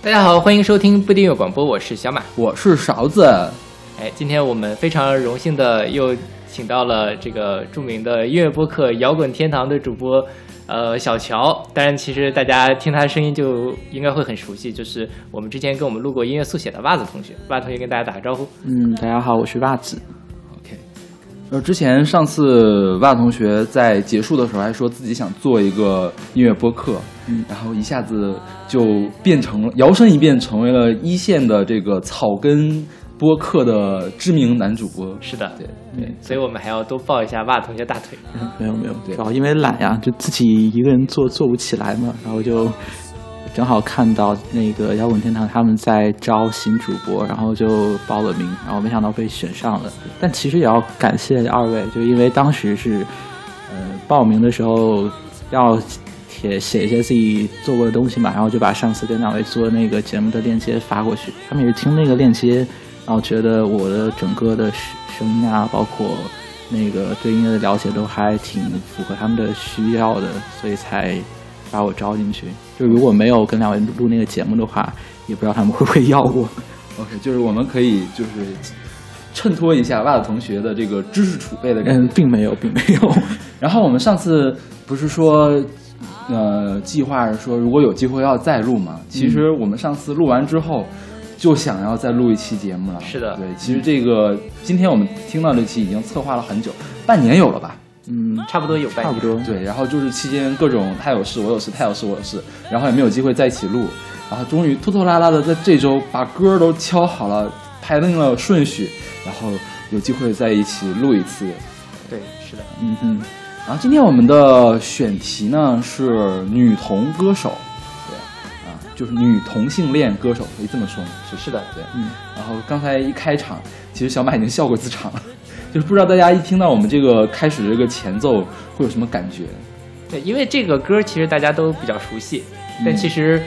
大家好，欢迎收听不订阅广播，我是小马，我是勺子。哎，今天我们非常荣幸的又请到了这个著名的音乐播客《摇滚天堂》的主播，呃，小乔。当然，其实大家听他的声音就应该会很熟悉，就是我们之前跟我们录过音乐速写的袜子同学。袜子同学跟大家打个招呼。嗯，大家好，我是袜子。呃，之前上次袜同学在结束的时候还说自己想做一个音乐播客，嗯，然后一下子就变成了摇身一变成为了一线的这个草根播客的知名男主播。是的，对对，所以我们还要多抱一下袜同学大腿。嗯没有没有，主要因为懒呀，就自己一个人做做不起来嘛，然后就。正好看到那个摇滚天堂他们在招新主播，然后就报了名，然后没想到被选上了。但其实也要感谢二位，就因为当时是，呃，报名的时候要写写一些自己做过的东西嘛，然后就把上次跟两位做那个节目的链接发过去。他们也是听那个链接，然后觉得我的整个的声音啊，包括那个对音乐的了解都还挺符合他们的需要的，所以才。把我招进去，就如果没有跟两位录那个节目的话，也不知道他们会不会要我。OK，就是我们可以就是衬托一下袜子同学的这个知识储备的感觉。嗯，并没有，并没有。然后我们上次不是说，呃，计划说如果有机会要再录嘛？其实我们上次录完之后，就想要再录一期节目了。是的，对，其实这个今天我们听到这期已经策划了很久，半年有了吧？嗯，差不多有，差不多对。然后就是期间各种他有事，我有事，他有事，我有事，然后也没有机会在一起录。然后终于拖拖拉拉的在这周把歌都敲好了，排定了顺序，然后有机会在一起录一次。对，是的，嗯嗯。然后今天我们的选题呢是女同歌手，对，啊，就是女同性恋歌手，可以这么说吗？是是的，对，嗯。然后刚才一开场，其实小马已经笑过自场了。就是不知道大家一听到我们这个开始这个前奏会有什么感觉？对，因为这个歌其实大家都比较熟悉，但其实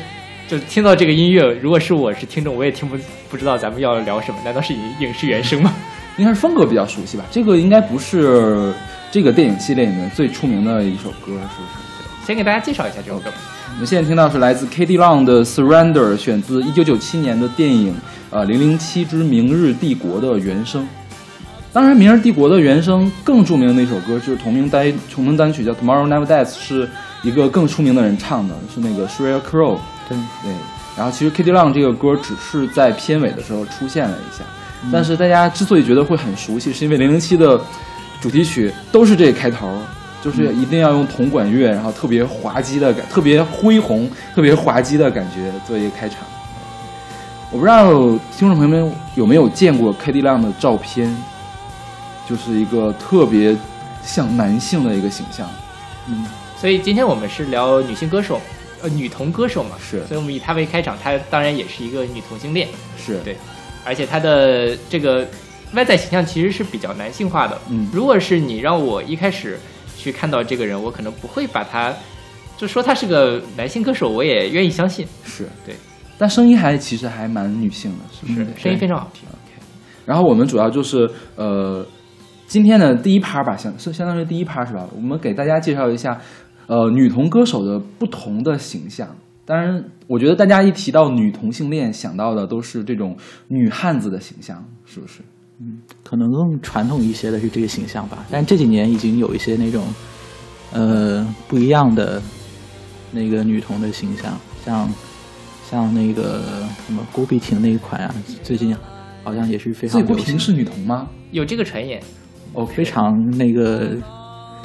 就听到这个音乐，如果是我是听众，我也听不不知道咱们要聊什么？难道是影影视原声吗？应该是风格比较熟悉吧。这个应该不是这个电影系列里面最出名的一首歌，是不是？先给大家介绍一下这首歌。我们现在听到是来自 Katie Long 的《Surrender》，选自一九九七年的电影《呃零零七之明日帝国》的原声。当然，《明日帝国》的原声更著名的那首歌就是同名单同名单曲，叫《Tomorrow Never Dies》，是一个更出名的人唱的，是那个 Sheryl Crow。对对。然后，其实 Kitty Long 这个歌只是在片尾的时候出现了一下，但是大家之所以觉得会很熟悉，是因为《零零七》的主题曲都是这个开头，就是一定要用铜管乐，然后特别滑稽的感，特别恢宏、特别滑稽的感觉做一个开场。我不知道听众朋友们有没有见过 Katie Long 的照片。就是一个特别像男性的一个形象，嗯，所以今天我们是聊女性歌手，呃，女同歌手嘛，是，所以我们以她为开场，她当然也是一个女同性恋，是。对，而且她的这个外在形象其实是比较男性化的，嗯，如果是你让我一开始去看到这个人，我可能不会把他就说他是个男性歌手，我也愿意相信，是。对，但声音还其实还蛮女性的，是不是？声音非常好。听，OK，然后我们主要就是呃。今天的第一趴吧，相相相当于第一趴是吧？我们给大家介绍一下，呃，女同歌手的不同的形象。当然，我觉得大家一提到女同性恋，想到的都是这种女汉子的形象，是不是？嗯，可能更传统一些的是这个形象吧。但这几年已经有一些那种，呃，不一样的那个女童的形象，像像那个什么郭碧婷那一款啊，最近好像也是非常。郭碧婷是女同吗？有这个传言。哦，非常那个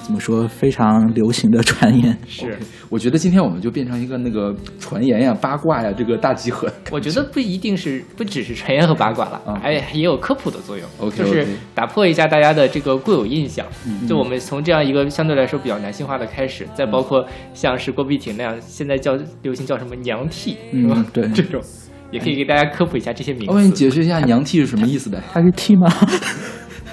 怎么说？非常流行的传言是，我觉得今天我们就变成一个那个传言呀、八卦呀，这个大集合。我觉得不一定是，不只是传言和八卦了，还也有科普的作用。OK，就是打破一下大家的这个固有印象。就我们从这样一个相对来说比较男性化的开始，再包括像是郭碧婷那样，现在叫流行叫什么娘 T，是吧？对，这种也可以给大家科普一下这些名字。我给你解释一下娘 T 是什么意思呗？它是 T 吗？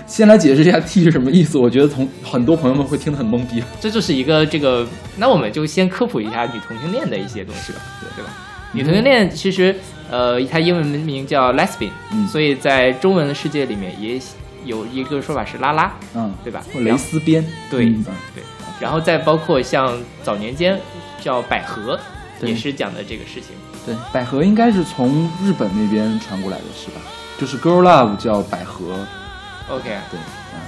先来解释一下 T 是什么意思，我觉得同很多朋友们会听得很懵逼。这就是一个这个，那我们就先科普一下女同性恋的一些东西吧，对吧？女同性恋其实，呃，它英文名叫 lesbian，所以在中文的世界里面也有一个说法是拉拉，嗯，对吧？蕾丝边，对，嗯对。然后再包括像早年间叫百合，也是讲的这个事情。对，百合应该是从日本那边传过来的，是吧？就是 Girl Love 叫百合，OK，对，嗯，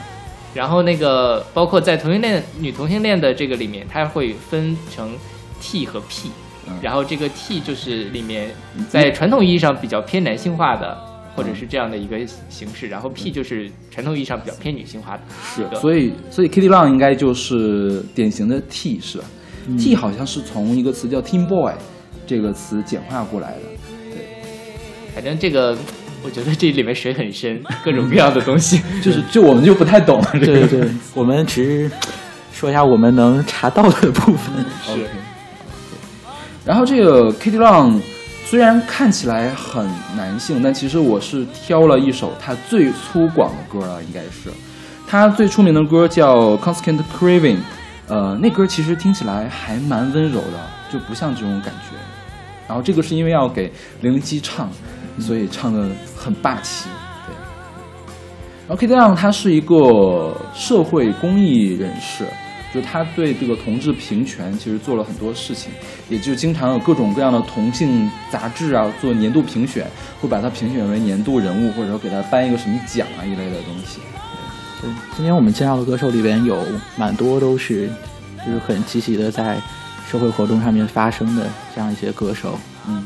然后那个包括在同性恋女同性恋的这个里面，它会分成 T 和 P，、嗯。然后这个 T 就是里面在传统意义上比较偏男性化的，或者是这样的一个形式，然后 P 就是传统意义上比较偏女性化的。是的，所以所以 Kitty Long 应该就是典型的 T 是吧、t 好像是从一个词叫 Teen Boy 这个词简化过来的。对。反正这个，我觉得这里面水很深，各种各样的东西。就是就我们就不太懂了这个。对对对，我们只是说一下我们能查到的部分。是然后这个 Kitty Long 虽然看起来很男性，但其实我是挑了一首他最粗犷的歌了，应该是他最出名的歌叫《Constant Craving》，呃，那歌其实听起来还蛮温柔的，就不像这种感觉。然后这个是因为要给零零七唱，所以唱的很霸气。对。然后 Kitty Long 他是一个社会公益人士，就他对这个同志平权其实做了很多事情，也就经常有各种各样的同性杂志啊做年度评选，会把他评选为年度人物，或者说给他颁一个什么奖啊一类的东西。对，今天我们介绍的歌手里边有蛮多都是就是很积极的在社会活动上面发生的这样一些歌手。嗯，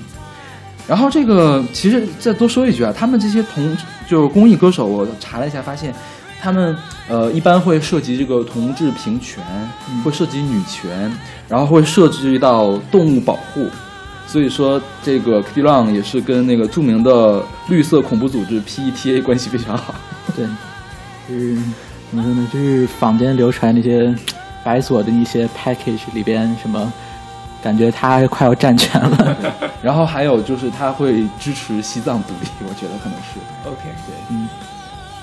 然后这个其实再多说一句啊，他们这些同就是公益歌手，我查了一下，发现他们呃一般会涉及这个同志平权，会涉及女权，然后会涉及到动物保护。所以说，这个 Kitty Long 也是跟那个著名的绿色恐怖组织 PETA 关系非常好。对，就是怎么说呢？就是坊间流传那些白左的一些 package 里边什么，感觉他快要占全了。然后还有就是他会支持西藏独立，我觉得可能是 OK，对。嗯，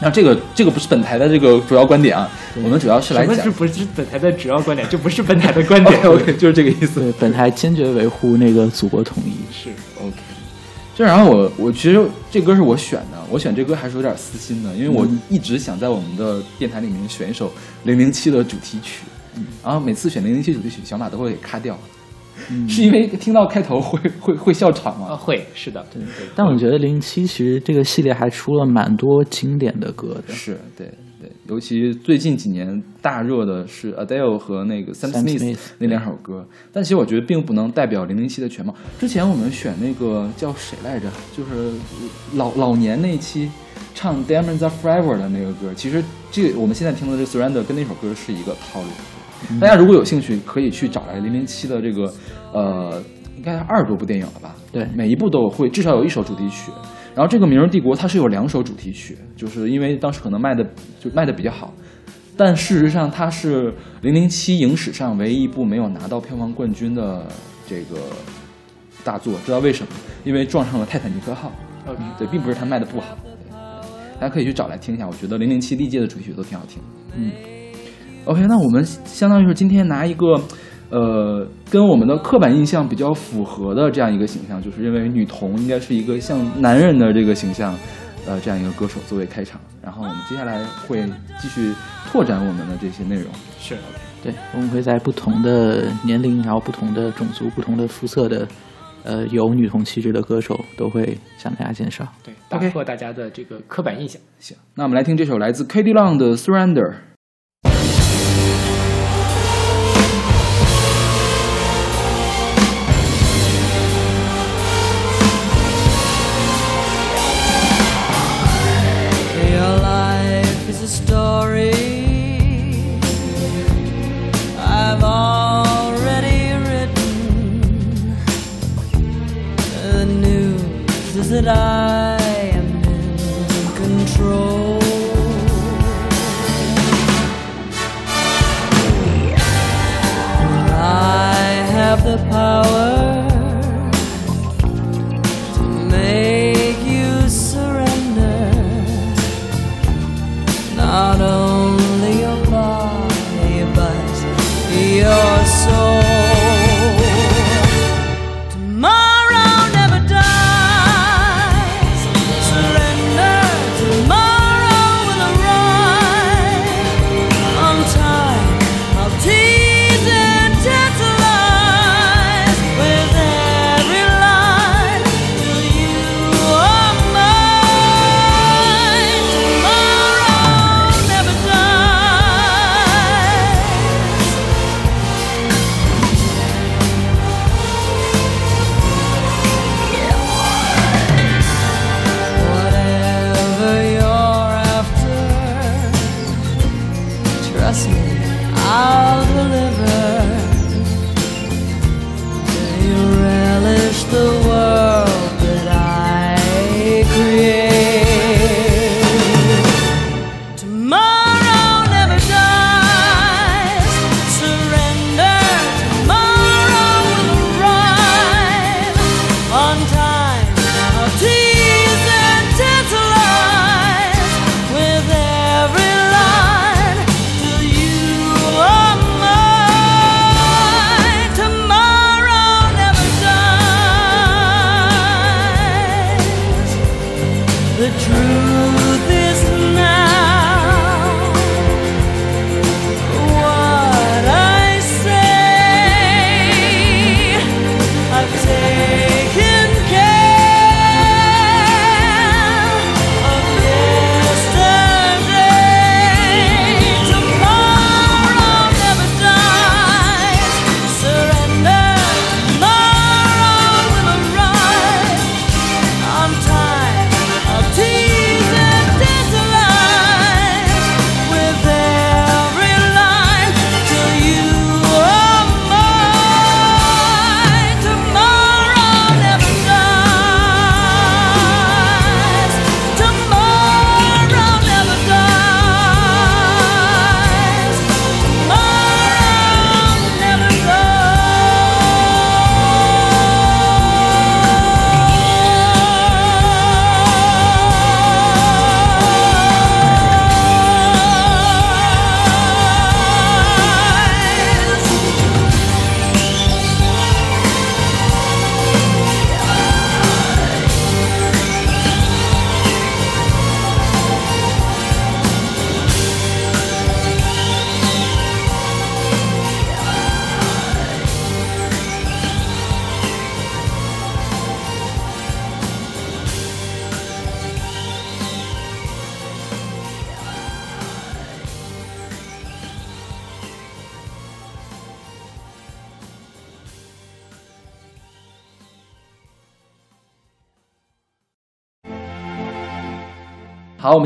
那这个这个不是本台的这个主要观点啊，我们主要是来讲什么是。不是本台的主要观点？这不是本台的观点。OK 就是这个意思。对，本台坚决维护那个祖国统一。是 OK，这然后我我其实这歌是我选的，我选这歌还是有点私心的，因为我嗯一直想在我们的电台里面选一首零零七的主题曲，然后每次选零零七主题曲，小马都会给卡掉，嗯是因为听到开头会 会会笑场啊，吗？会是的，对对，但我觉得零七其实这个系列还出了蛮多经典的歌的。是对对，尤其最近几年大热的是 Adele 和那个 Sam Smith 那两首歌，但其实我觉得并不能代表零零七的全貌。之前我们选那个叫谁来着，就是老老年那一期唱 Diamonds Are Forever 的那个歌，其实这个我们现在听的这 Surrender 跟那首歌是一个套路。大家如果有兴趣，可以去找来零零七的这个呃，应该二十多部电影了吧？对每一部都有会至少有一首主题曲。然后这个《明日帝国》它是有两首主题曲，就是因为当时可能卖的就卖的比较好，但事实上它是零零七影史上唯一一部没有拿到票房冠军的这个大作。知道为什么？因为撞上了泰坦尼克号。对，并不是它卖的不好。对大家可以去找来听一下，我觉得零零七历届的主题曲都挺好听。嗯，OK，那我们相当于是今天拿一个，呃，跟我们的刻板印象比较符合的这样一个形象，就是认为女童应该是一个像男人的这个形象，呃，这样一个歌手作为开场。然后我们接下来会继续拓展我们的这些内容。是对，我们会在不同的年龄，然后不同的种族、不同的肤色的，呃，有女同气质的歌手，都会向大家介绍。对，打破大家的这个刻板印象。行，那我们来听这首来自 Katie Long 的《Surrender》。I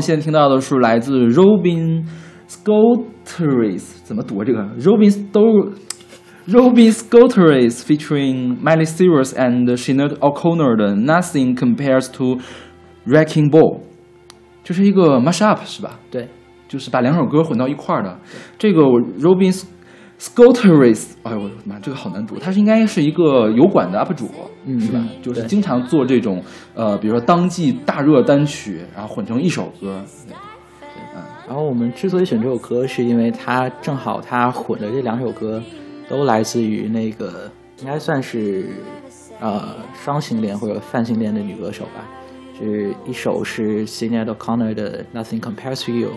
们现在听到的是来自 Robin Scotteris，怎么读啊这个？Robin Sto Robin Scotteris featuring Miley Cyrus and Sinead O'Connor 的 Nothing Compares to Wrecking Ball，这是一个 mashup 是吧？对，就是把两首歌混到一块儿的。这个 Robin Scotteris，哎呦我的妈，这个好难读。他是应该是一个油管的 UP 主，嗯是吧就是经常做这种呃，比如说当季大热单曲，然后混成一首歌。对嗯然后我们之所以选这首歌，是因为它正好它混的这两首歌都来自于那个应该算是呃双性恋或者泛性恋的女歌手吧。是一首是 Sinead O'Connor 的 Nothing Compares to You，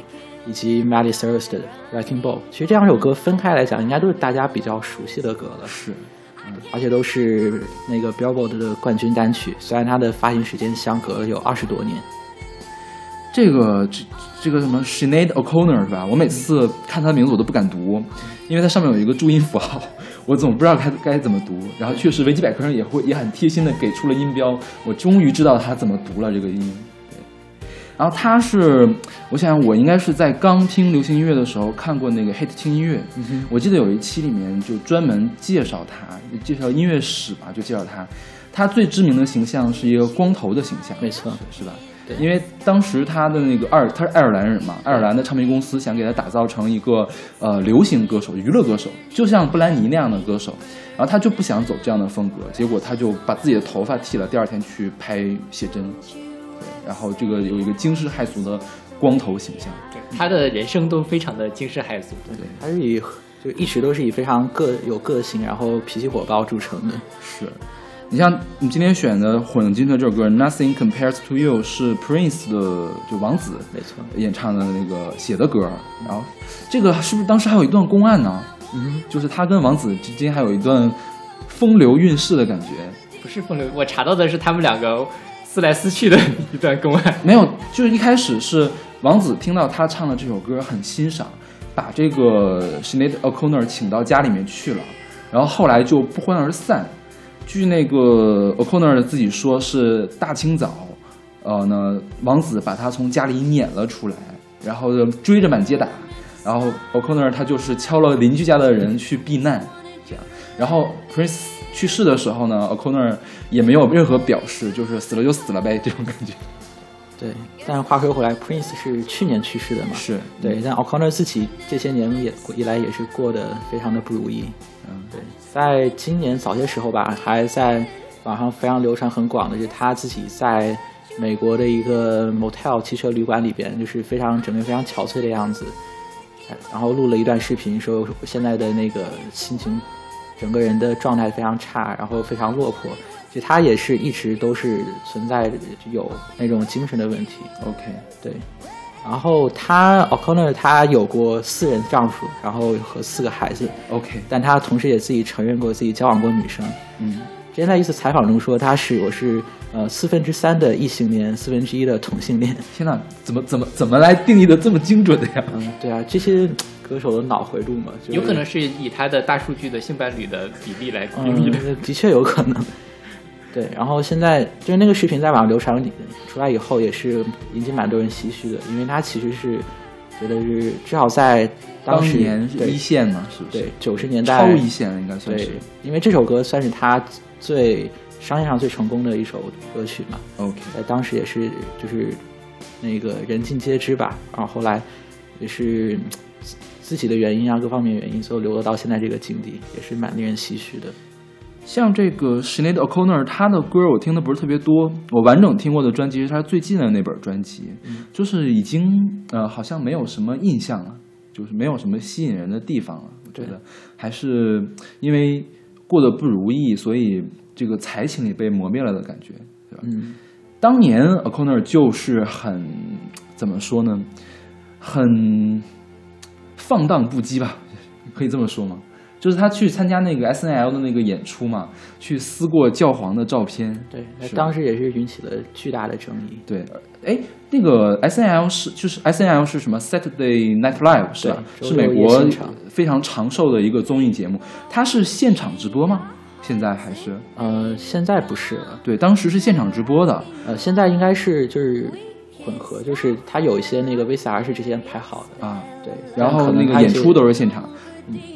以及 Miley Cyrus 的 Wrecking Ball。其实这两首歌分开来讲，应该都是大家比较熟悉的歌了，是，而且都是那个 Billboard 的冠军单曲。虽然它的发行时间相隔了有二十多年。这个这这个什么 Sinead O'Connor 是吧？我每次看他的名字我都不敢读，因为它上面有一个注音符号，我总不知道该该怎么读。然后确实维基百科上也会也很贴心的给出了音标，我终于知道它怎么读了这个音。对，然后他是，我想想，我应该是在刚听流行音乐的时候看过那个 Hit 听音乐，我记得有一期里面就专门介绍他，介绍音乐史嘛，就介绍他。他最知名的形象是一个光头的形象，没错。是是吧？对。因为当时他的那个爱他是爱尔兰人嘛，爱尔兰的唱片公司想给他打造成一个呃流行歌手、娱乐歌手，就像布兰妮那样的歌手，然后他就不想走这样的风格，结果他就把自己的头发剃了，第二天去拍写真，对，然后这个有一个惊世骇俗的光头形象，对他的人生都非常的惊世骇俗。对，他是以就一直都是以非常个有个性，然后脾气火爆著称的。是。你像你今天选的混金的这首歌《Nothing Compares to You》是 Prince 的就王子没错，演唱的那个写的歌，然后这个是不是当时还有一段公案呢？嗯，就是他跟王子之间还有一段风流韵事的感觉。不是风流，我查到的是他们两个撕来撕去的一段公案。没有，就是一开始是王子听到他唱的这首歌很欣赏，把这个 Sinead O'Connor 请到家里面去了，然后后来就不欢而散。据那个 O'Connor 自己说，是大清早，呃呢，王子把他从家里撵了出来，然后追着满街打，然后 O'Connor 他就是敲了邻居家的人去避难，这样。然后 Prince 去世的时候呢，O'Connor 也没有任何表示，就是死了就死了呗，这种感觉。对。但话说回来，Prince 是去年去世的嘛？是对。但 O'Connor 自己这些年也以来也是过得非常的不如意。嗯，对，在今年早些时候吧，还在网上非常流传很广的，就是他自己在美国的一个 motel 汽车旅馆里边，就是非常整个非常憔悴的样子，哎然后录了一段视频，说现在的那个心情，整个人的状态非常差，然后非常落魄。其实他也是一直都是存在有那种精神的问题，OK，对。然后他 O'Connor 他有过四任丈夫，然后和四个孩子，OK，但他同时也自己承认过自己交往过女生。嗯，之前在一次采访中说，他是我是呃四分之三的异性恋，四分之一的同性恋。天哪，怎么怎么怎么来定义的这么精准的呀？嗯，对啊，这些歌手的脑回路嘛，就是、有可能是以他的大数据的性伴侣的比例来定义的。嗯，的确有可能。对，然后现在就是那个视频在网上流传出来以后，也是引起蛮多人唏嘘的，因为他其实是觉得是至少在时当年一线嘛，是不是？对九十年代超一线应该算对是。，因为这首歌算是他最商业上最成功的一首歌曲嘛，OK，在当时也是就是那个人尽皆知吧，然后后来也是嗯自自己的原因啊，各方面原因，最后流落到现在这个境地，也是蛮令人唏嘘的。像这个 Sinead O'Connor，她的歌我听的不是特别多，我完整听过的专辑是他最近的那本专辑，就是已经呃好像没有什么印象了，就是没有什么吸引人的地方了。我觉得还是因为过得不如意，所以这个才情也被磨灭了的感觉，对吧？嗯，当年 O'Connor 就是很怎么说呢，很放荡不羁吧，可以这么说吗？就是他去参加那个 S N L 的那个演出嘛，去撕过教皇的照片。对，当时也是引起了巨大的争议。对，哎，那个 S N L 是就是 S N L 是什么 Saturday Night Live 是吧？是美国非常长寿的一个综艺节目。它是现场直播吗？现在还是？呃，现在不是了，对，当时是现场直播的。呃，现在应该是就是混合，就是它有一些那个 VCR 是之前排好的，啊，对，然后那个演出都是现场，嗯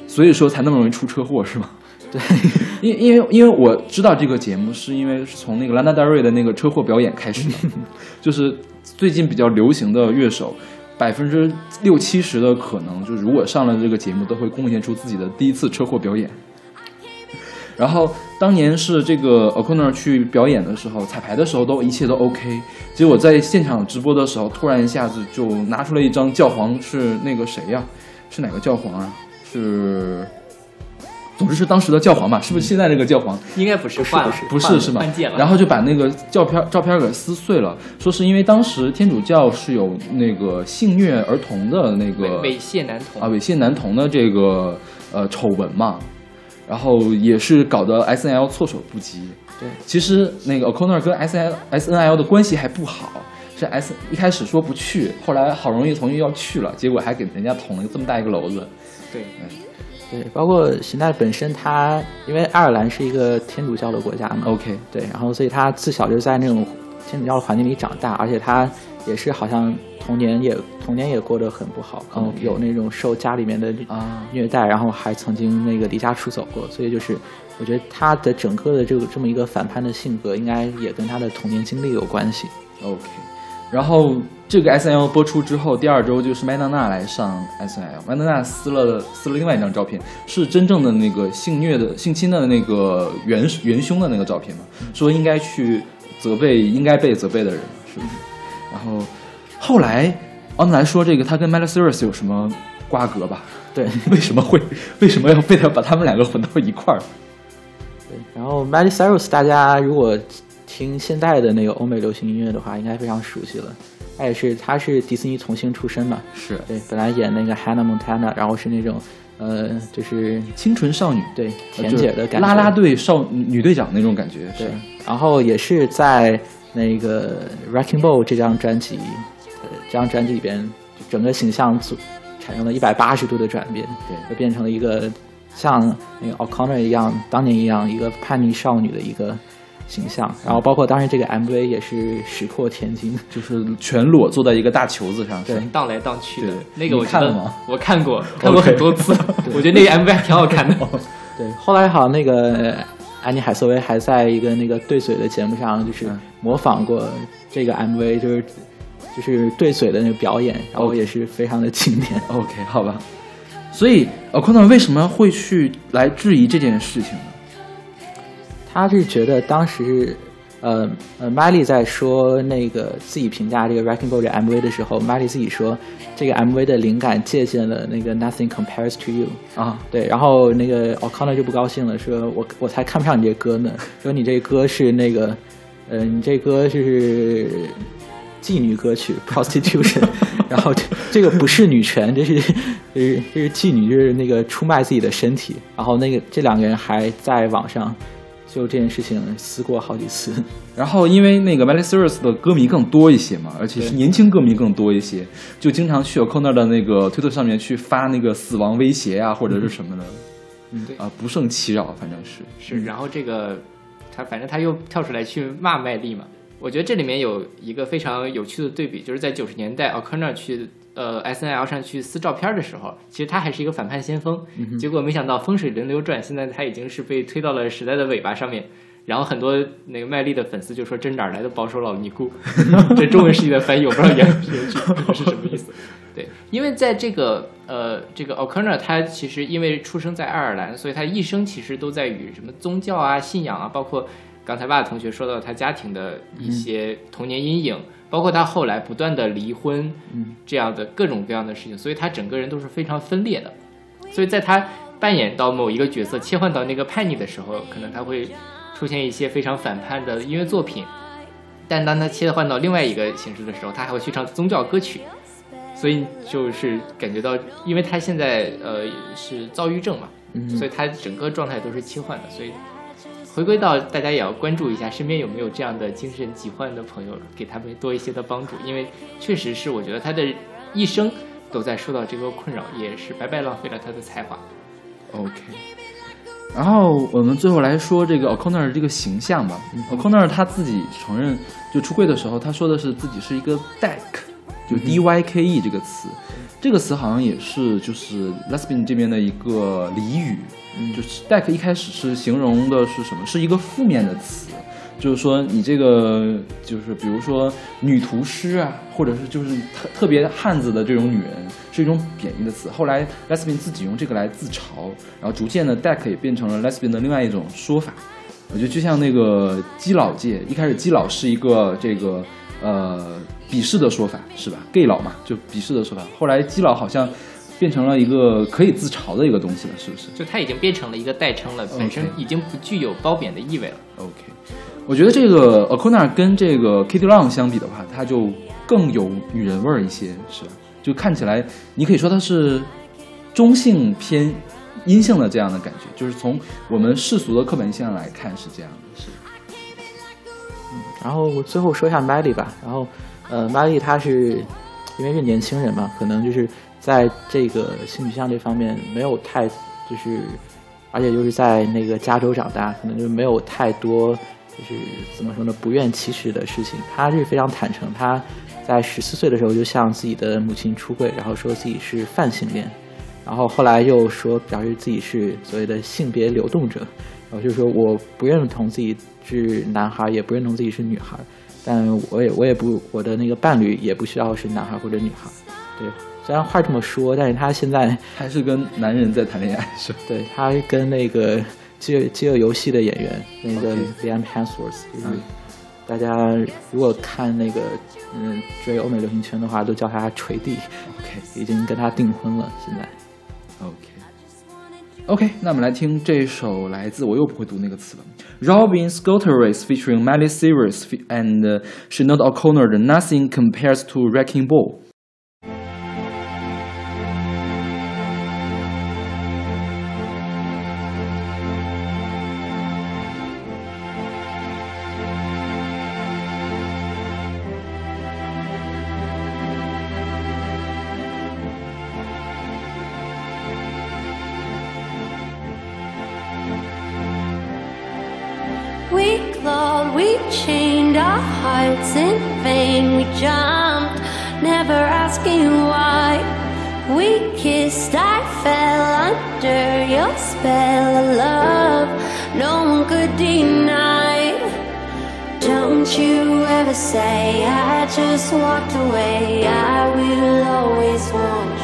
所以说才那么容易出车祸是吗？对，因因为因为我知道这个节目，是因为是从那个兰达戴瑞的那个车祸表演开始的，就是最近比较流行的乐手，百分之六七十的可能，就是如果上了这个节目，都会贡献出自己的第一次车祸表演。然后当年是这个 O'Connor 去表演的时候，彩排的时候都一切都 OK，结果在现场直播的时候，突然一下子就拿出了一张教皇，是那个谁呀、是哪个教皇啊？是，总之是当时的教皇吧？是不是现在这个教皇？应该不是换了，不是是吗换届？了。然后就把那个照片照片给撕碎了，说是因为当时天主教是有那个性虐儿童的那个猥猥亵男童啊猥亵男童的这个呃丑闻嘛，然后也是搞得 S N L 措手不及。对，其实那个 O'Connor 跟 S N S N L 的关系还不好，是 S 一开始说不去，后来好容易同意要去了，结果还给人家捅了这么大一个篓子。对，对，包括现在本身他，因为爱尔兰是一个天主教的国家嘛 OK，对，然后所以他自小就在那种天主教的环境里长大，而且他也是好像童年也童年也过得很不好，可能有那种受家里面的啊。虐待，然后还曾经那个离家出走过，所以就是我觉得他的整个的这个这么一个反叛的性格，应该也跟他的童年经历有关系。OK，然后这个 S N L 播出之后，第二周就是麦当娜来上 S N L，麦当娜撕了撕了另外一张照片，是真正的那个性虐的性侵的那个元元凶的那个照片嘛，说应该去责备应该被责备的人，是不是？然后后来安来说这个他跟 Miley Cyrus 有什么瓜葛吧？对 为什么会为什么要非得把他们两个混到一块儿？对，然后 Miley Cyrus 大家如果听现代的那个欧美流行音乐的话，应该非常熟悉了。他也是他是迪士尼童星出身嘛，是。对，本来演那个 Hannah Montana，然后是那种呃，就是清纯少女，对甜姐的感觉，啦啦队少女队长那种感觉，是。对，然后也是在那个《Wrecking Ball》这张专辑，呃，这张专辑里边，整个形象组产生了一百八十度的转变，对。就变成了一个像那个 O'Connor 一样，当年一样一个叛逆少女的一个形象。然后包括当时这个 MV 也是石破天惊，就是全裸坐在一个大球子上，对荡来荡去的对那个，我看了吗我看过，看过很多次。我觉得那个 MV 还挺好看的。对，后来好像那个安妮海瑟薇还在一个那个对嘴的节目上，就是嗯模仿过这个 MV，就是就是对嘴的那个表演，然后也是非常的经典。OK，好吧。所以 O'Connor 为什么会去来质疑这件事情呢？他是觉得当时，呃呃，Miley 在说那个自己评价这个《Wrecking Ball》这 MV 的时候，Miley 自己说这个 MV 的灵感借鉴了那个《Nothing Compares to You》。啊，对，然后那个 O'Connor 就不高兴了，说我我才看不上你这歌呢，说你这歌是那个，呃，你这歌是妓女歌曲 prostitution，然后这这个不是女权，这是这是这是妓女，就是那个出卖自己的身体，然后那个这两个人还在网上就这件事情撕过好几次，然后因为那个 Miley Cyrus 的歌迷更多一些嘛，而且是年轻歌迷更多一些，就经常去 O'Connor 的那个推特上面去发那个死亡威胁啊，或者是什么的，嗯对啊，不胜其扰，反正是是，然后这个他反正他又跳出来去骂麦莉嘛。我觉得这里面有一个非常有趣的对比，就是在九十年代，O'Connor 去呃 S N L 上去撕照片的时候，其实他还是一个反叛先锋，结果没想到风水轮流转，现在他已经是被推到了时代的尾巴上面。然后很多那个麦莉的粉丝就说：“这哪儿来的保守老尼姑？”这中文世界的翻译，我不知道原 原句是什么意思。对，因为在这个呃这个 O'Connor 他其实因为出生在爱尔兰，所以他一生其实都在与什么宗教啊、信仰啊，包括刚才爸同学说到他家庭的一些童年阴影，包括他后来不断的离婚，嗯，这样的各种各样的事情，所以他整个人都是非常分裂的。所以在他扮演到某一个角色，切换到那个叛逆的时候，可能他会出现一些非常反叛的音乐作品。但当他切换到另外一个形式的时候，他还会去唱宗教歌曲，所以就是感觉到，因为他现在呃是躁郁症嘛，嗯所以他整个状态都是切换的，所以回归到大家也要关注一下身边有没有这样的精神疾患的朋友，给他们多一些的帮助，因为确实是我觉得他的一生都在受到这个困扰，也是白白浪费了他的才华。OK。然后我们最后来说这个 O'Connor 这个形象吧。O'Connor 他自己承认，就出柜的时候，他说的是自己是一个 dyke，就 D Y K E 这个词。这个词好像也是就是 lesbian 这边的一个俚语，嗯就是 deck 一开始是形容的是什么？是一个负面的词，就是说你这个就是比如说女屠师啊，或者是就是特特别汉子的这种女人，是一种贬义的词。后来 lesbian 自己用这个来自嘲，然后逐渐的 deck 也变成了 lesbian 的另外一种说法。我觉得就像那个基佬界，一开始基佬是一个这个呃鄙视的说法，是吧？gay 佬嘛，就鄙视的说法。后来基佬好像变成了一个可以自嘲的一个东西了，是不是就它已经变成了一个代称了，本身已经不具有褒贬的意味了。？OK，我觉得这个 O'Connor 跟这个 Kitty Long 相比的话，它就更有女人味儿一些，是吧？就看起来，你可以说它是中性偏阴性的这样的感觉，就是从我们世俗的刻板印象来看是这样的，是。然后我最后说一下 Miley 吧。然后，呃玛丽她是因为是年轻人嘛，可能就是在这个性取向这方面没有太就是，而且就是在那个加州长大，可能就没有太多就是怎么说呢，不愿启齿的事情。她是非常坦诚，她在十四岁的时候就向自己的母亲出柜，然后说自己是泛性恋。然后后来又说表示自己是所谓的性别流动者，然后就说我不认同自己是男孩，也不认同自己是女孩，但我也我也不我的那个伴侣也不需要是男孩或者女孩。对，虽然话这么说，但是他现在 还是跟男人在谈恋爱，是吧？对他跟那个饥饿饥饿游戏的演员那个 Liam Hemsworth，就是嗯大家如果看那个嗯追欧美流行圈的话，都叫他锤弟，OK 已经跟他订婚了，现在。OK OK，那我们来听这首来自我又不会读那个词了，Robin Scotteris featuring Miley Cyrus and uh, Sinead O'Connor 的 Nothing Compares to Wrecking Ball。Spell of love. No one could deny. Don't you ever say I just walked away. I will always want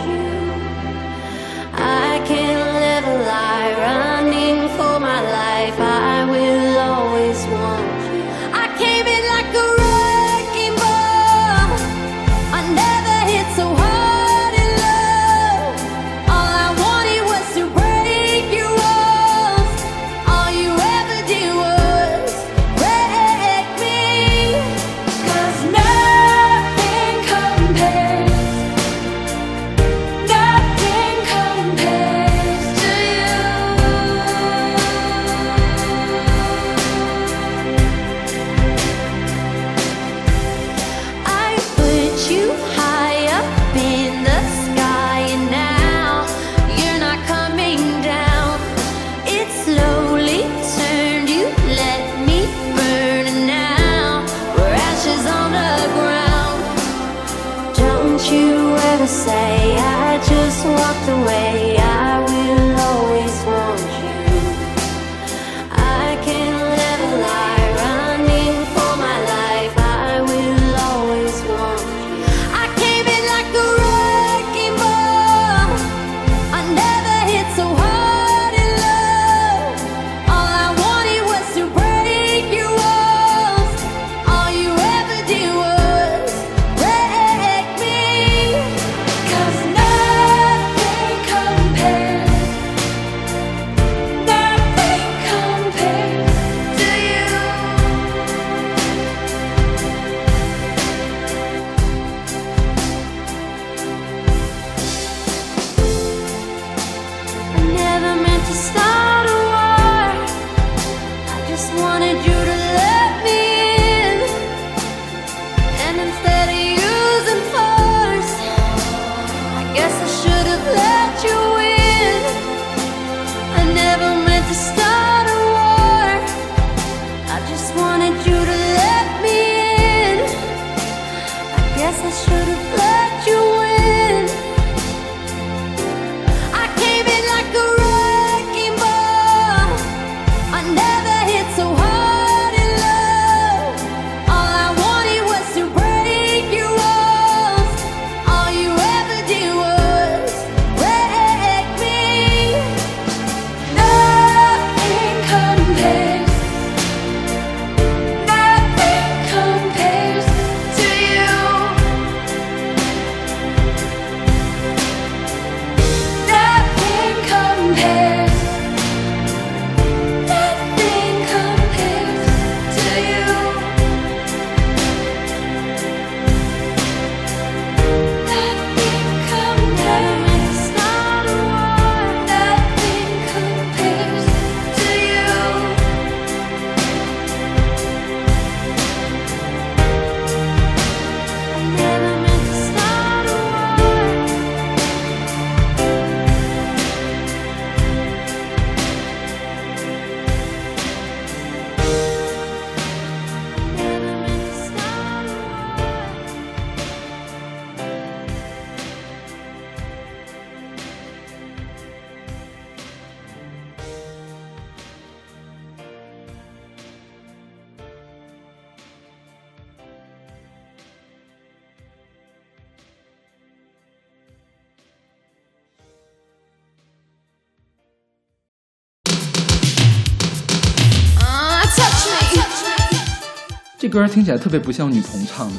这歌听起来特别不像女童唱的，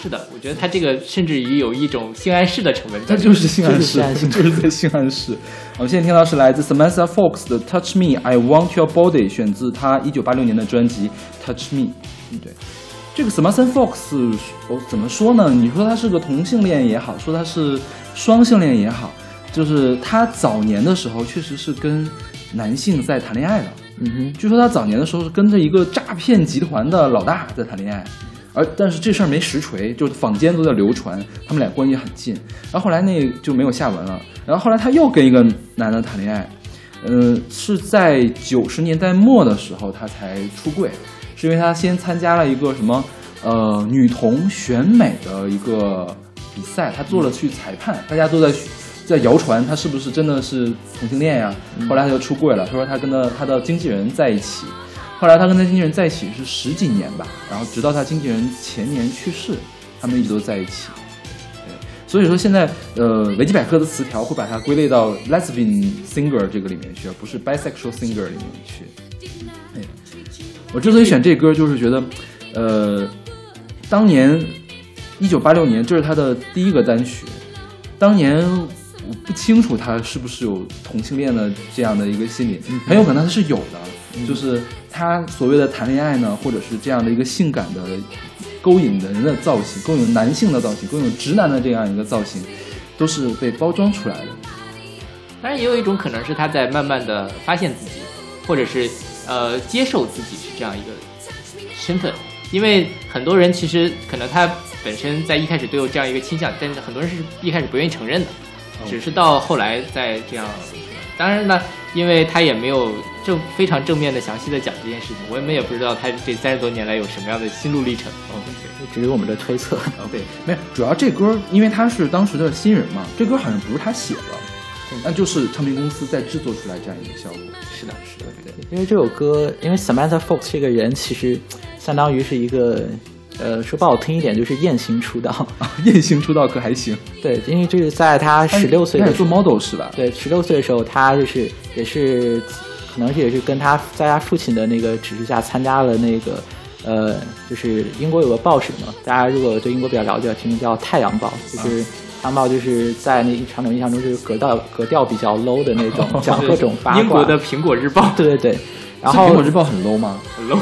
是的，我觉得他这个甚至于有一种性暗示的成分在里面。它就是性暗示就是性暗，示 就是在性暗示。我们现在听到是来自 Samantha Fox 的《Touch Me, I Want Your Body》，选自他一九八六年的专辑《Touch Me》。嗯，对，这个 Samantha Fox，我怎么说呢？你说她是个同性恋也好，说她是双性恋也好，就是她早年的时候确实是跟男性在谈恋爱的。嗯，据说他早年的时候是跟着一个诈骗集团的老大在谈恋爱，而但是这事儿没实锤，就是坊间都在流传，他们俩关系很近。然后后来那就没有下文了。然后后来他又跟一个男的谈恋爱，嗯、是在九十年代末的时候他才出柜，是因为他先参加了一个什么呃女童选美的一个比赛，他做了去裁判，大家都在在谣传他是不是真的是同性恋呀、后来他就出柜了，他说他跟的他的经纪人在一起，后来他跟他经纪人在一起是十几年吧，然后直到他经纪人前年去世，他们一直都在一起。对，所以说现在呃维基百科的词条会把它归类到 lesbian singer 这个里面去，而不是 bisexual singer 里面去。哎，我之所以选这歌，就是觉得，呃，当年一九八六年，这是他的第一个单曲。当年我不清楚他是不是有同性恋的这样的一个心理，很有可能他是有的，就是他所谓的谈恋爱呢，或者是这样的一个性感的勾引的人的造型，勾引男性的造型，勾引直男的这样一个造型，都是被包装出来的。当然，也有一种可能是他在慢慢的发现自己，或者是呃接受自己是这样一个身份。因为很多人其实可能他本身在一开始都有这样一个倾向，但是很多人是一开始不愿意承认的，只是到后来再这样。当然呢，因为他也没有正非常正面的详细的讲这件事情，我们也不知道他这三十多年来有什么样的心路历程。哦，对。这只是我们的推测。对，没有，主要这歌因为他是当时的新人嘛，这歌好像不是他写的，那就是唱片公司在制作出来这样一个效果。是的，是的，对。因为这首歌，因为 Samantha Fox 这个人其实相当于是一个，呃，说不好听一点就是艳星出道。啊，艳星出道可还行，对，因为就是在他十六岁的时候，model 是吧？对，十六岁的时候，他就是也是，可能是也是跟他在他父亲的那个指示下参加了那个，呃，就是英国有个报纸嘛，大家如果对英国比较了解，听叫《太阳报》，就是《太阳报》就是在那一传统印象中就是格调格调比较 low 的那种，讲 各种八卦。英国的《苹果日报》对对对，然后苹果日报很 low 吗？很 low，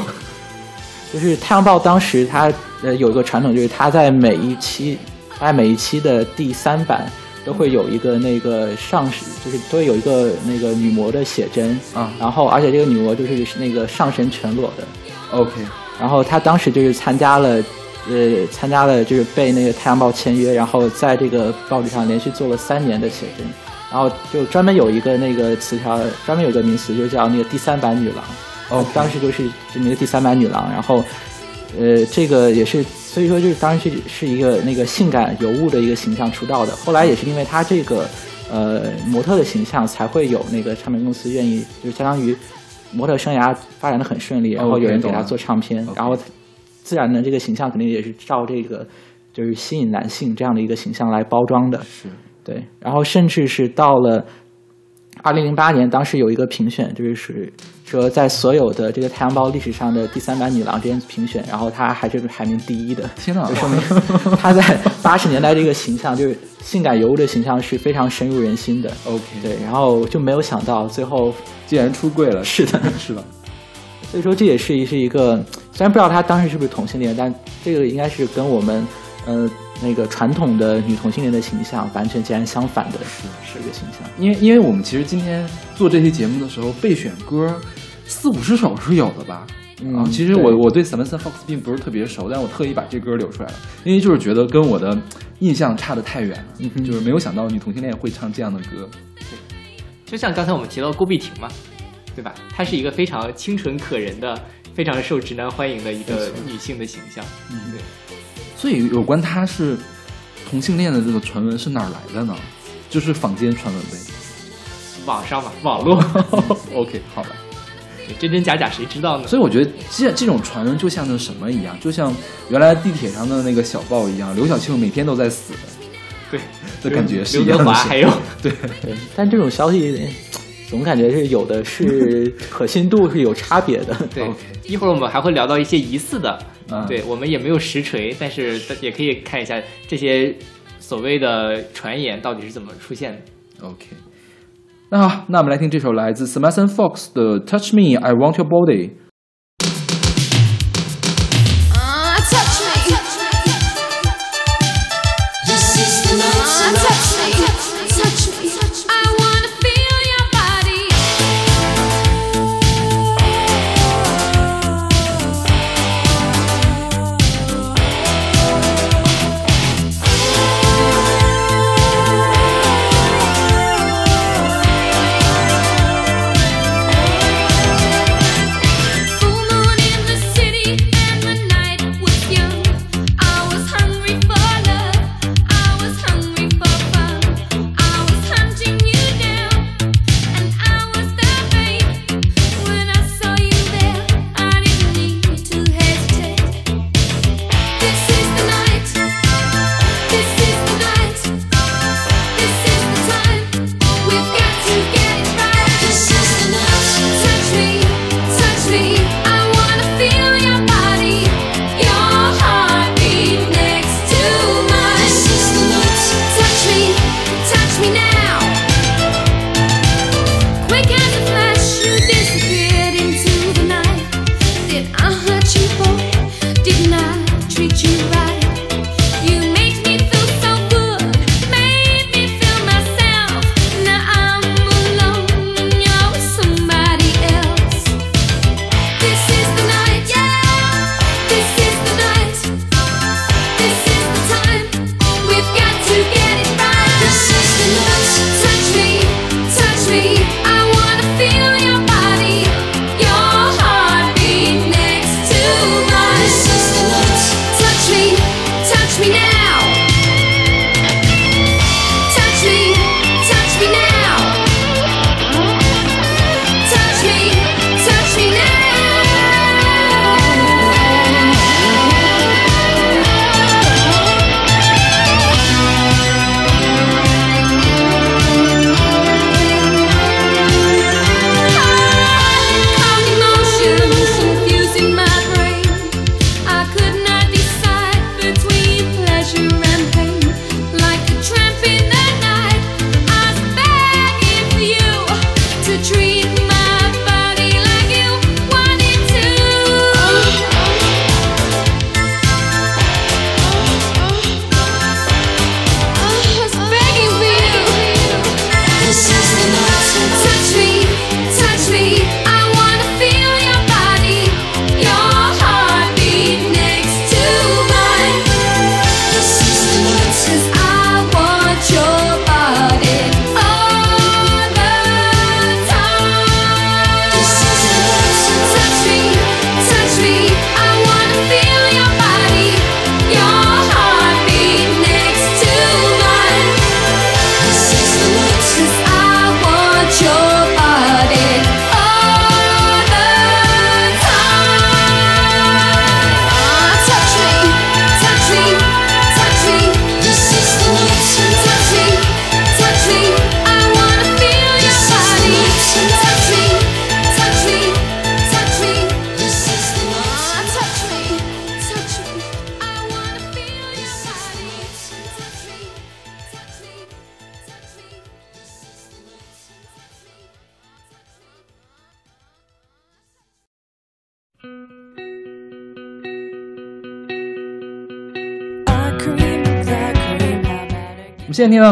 就是《太阳报》当时它呃有一个传统，就是它在每一期，它在每一期的第三版都会有一个那个上神，就是都会有一个那个女魔的写真啊然后而且这个女魔就是那个上身全裸的，OK，然后她当时就是参加了。呃，参加了就是被那个《太阳报》签约，然后在这个报纸上连续做了三年的写真，然后就专门有一个那个词条，专门有一个名词，就叫那个第三版女郎。哦当时就是就那个第三版女郎，然后，呃，这个也是，所以说就是当时是是一个那个性感尤物的一个形象出道的。后来也是因为她这个呃模特的形象，才会有那个唱片公司愿意，就是相当于模特生涯发展的很顺利，然后有人给她做唱片然后自然的这个形象肯定也是照这个就是吸引男性这样的一个形象来包装的。是对，然后甚至是到了二零零八年，当时有一个评选，就是说在所有的这个《太阳报》历史上的第三版女郎之间评选，然后她还是排名第一的，天哪就说明她在八十年代这个形象，就是性感尤物的形象是非常深入人心的。OK，对，然后就没有想到最后，竟然出柜了，是的，是吧？所以说这也是一是一个，虽然不知道她当时是不是同性恋，但这个应该是跟我们呃那个传统的女同性恋的形象完全截然相反的，是是一个形象。因为因为我们其实今天做这期节目的时候，备选歌四五十首是有的吧？嗯啊，其实对我我对 Samantha Fox 并不是特别熟，但我特意把这歌留出来了，因为就是觉得跟我的印象差的太远了，嗯哼就是没有想到女同性恋会唱这样的歌。对就像刚才我们提到郭碧婷嘛，对吧？她是一个非常清纯可人的、非常受直男欢迎的一个女性的形象。嗯，对。所以有关他是同性恋的这个传闻是哪儿来的呢？就是坊间传闻呗。网上吧，网络 OK，好吧。真真假假谁知道呢？所以我觉得这这种传闻就像那什么一样，就像原来地铁上的那个小报一样，刘晓庆每天都在死对的感觉是刘一样的事。德华还有 对，对，但这种消息，总感觉是有的是 可信度是有差别的。对一会儿我们还会聊到一些疑似的，嗯对我们也没有实锤，但是也可以看一下这些所谓的传言到底是怎么出现的。OK，那好，那我们来听这首来自 Samantha Fox 的《Touch Me, I Want Your Body》。see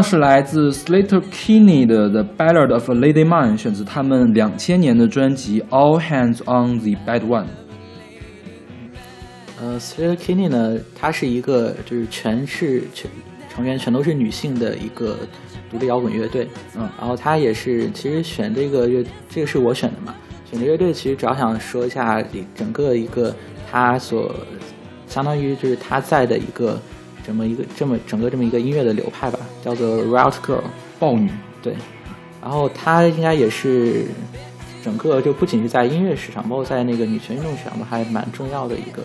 是来自 Slater Kinney 的《The Ballad of a Lady Man》，选自他们两千年的专辑《All Hands on the Bad One》。呃 s l a r Kinney 呢，她是一个就是全是全成员全都是女性的一个独立摇滚乐队，嗯。然后她也是其实选这个乐，这个是我选的嘛，选这乐队其实主要想说一下整个一个她所相当于就是她在的一个这么一个这么整个这么一个音乐的流派吧，叫做 Riot Girl。豹女，对，然后她应该也是整个就不仅是在音乐史上，包括在那个女权运动史上都还蛮重要的一个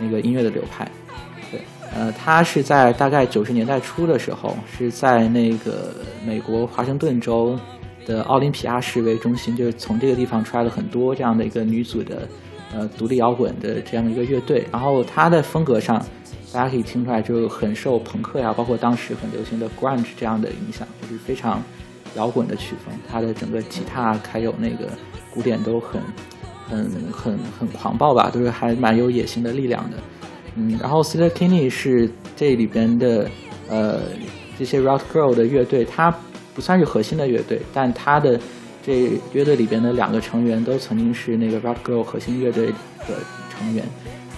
那个音乐的流派。对，呃，她是在大概九十年代初的时候，是在那个美国华盛顿州的奥林匹亚市为中心，就是从这个地方出来了很多这样的一个女组的呃独立摇滚的这样的一个乐队。然后它的风格上，大家可以听出来就很受朋克呀，包括当时很流行的 grunge 这样的影响，就是非常摇滚的曲风。它的整个吉他还有那个鼓点都很很很很狂暴吧，都是还蛮有野心的力量的。嗯，然后 Sister k i n y 是这里边的呃这些 Rock Girl 的乐队，它不算是核心的乐队，但它的这乐队里边的两个成员都曾经是那个 Rock Girl 核心乐队的成员，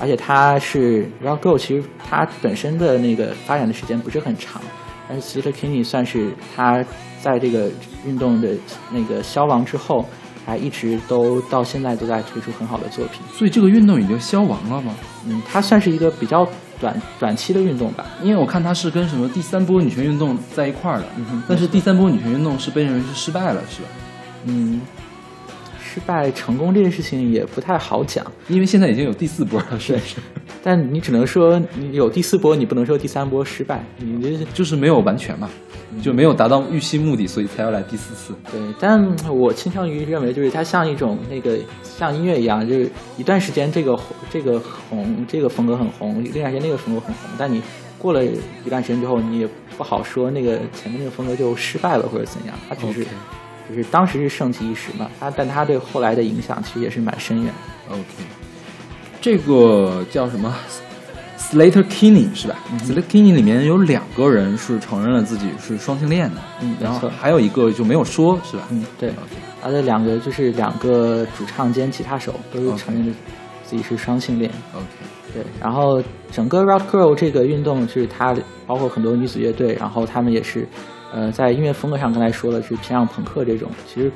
而且它是 Rock Girl，其实它本身的那个发展的时间不是很长，但是 s l e k i n y 算是它在这个运动的那个消亡之后，还一直都到现在都在推出很好的作品。所以这个运动已经消亡了吗？嗯，它算是一个比较短短期的运动吧。因为我看它是跟什么第三波女权运动在一块儿的，但是第三波女权运动是被认为是失败了，是吧？嗯，失败成功这件事情也不太好讲，因为现在已经有第四波了，是是，但你只能说你有第四波，你不能说第三波失败。你这就是没有完全嘛，就没有达到预期目的，所以才要来第四次。对，但我倾向于认为，就是它像一种那个像音乐一样，就是一段时间这个红这个红这个风格很红，另一段时间那个风格很红，但你过了一段时间之后，你也不好说那个前面那个风格就失败了或者怎样，它只是就是当时是盛极一时嘛，他但他对后来的影响其实也是蛮深远。OK，这个叫什么？Slater Kinney 是吧、s l a t e r Kinney 里面有两个人是承认了自己是双性恋的，嗯然后还有一个就没有说，是吧？嗯，对，OK，他的两个就是两个主唱兼吉他手都是承认自己是双性恋。OK，对，然后整个 Rock Girl 这个运动就是它包括很多女子乐队，然后他们也是，呃，在音乐风格上刚才说了是偏向朋克这种。其实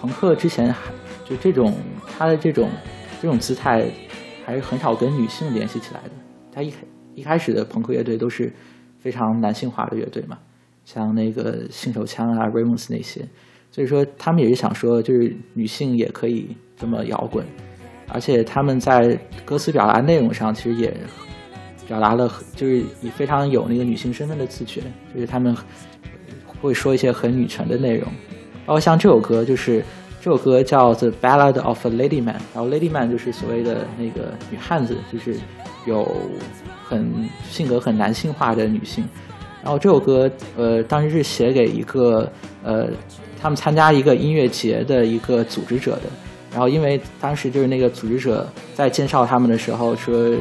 朋克之前还就这种他的这种这种姿态还是很少跟女性联系起来的。他一开一开始的朋克乐队都是非常男性化的乐队嘛，像那个性手枪啊、Ramones 那些。所以说他们也是想说，就是女性也可以这么摇滚。而且他们在歌词表达内容上，其实也表达了，就是以非常有那个女性身份的自觉，就是他们会说一些很女权的内容，包括像这首歌，就是这首歌叫《The Ballad of a Lady Man》，然后 Lady Man 就是所谓的那个女汉子，就是有很性格很男性化的女性。然后这首歌，呃，当时是写给一个呃，他们参加一个音乐节的一个组织者的。然后因为当时就是那个组织者在介绍他们的时候说，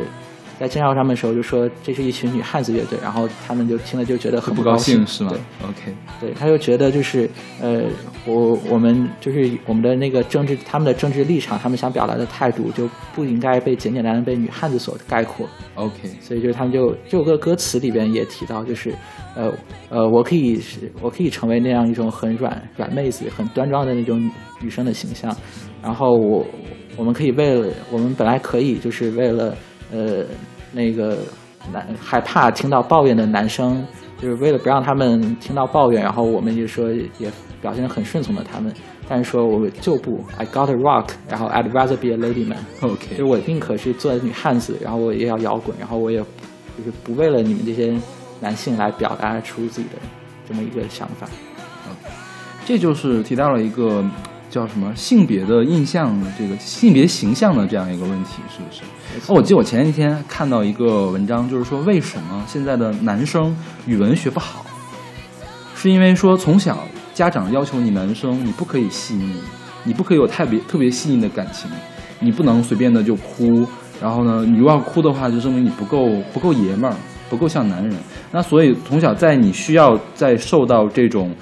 在介绍他们的时候就说这是一群女汉子乐队，然后他们就听了就觉得很不高高兴是吗对？OK，对，他就觉得就是呃，我我们就是我们的那个政治，他们的政治立场，他们想表达的态度就不应该被简简单单被女汉子所概括。OK，所以就是他们就这首歌歌词里边也提到，就是呃呃，我可以是我可以成为那样一种很软软妹子、很端庄的那种女女生的形象，然后我我们可以为了我们本来可以就是为了呃那个男害怕听到抱怨的男生，就是为了不让他们听到抱怨，然后我们就说也表现得很顺从的他们，但是说我就不，I got a rock，然后 I'd rather be a lady man。就 OK，是我宁可是做女汉子，然后我也要摇滚，然后我也就是不为了你们这些男性来表达出自己的这么一个想法。这就是提到了一个叫什么性别的印象，这个性别形象的这样一个问题，是不是？哦，我记得我前几天看到一个文章，就是说为什么现在的男生语文学不好，是因为说从小家长要求你男生你不可以细腻，你不可以有特别特别细腻的感情，你不能随便的就哭，然后呢，你如果要哭的话，就证明你不够不够爷们儿，不够像男人。那所以从小在你需要在受到这种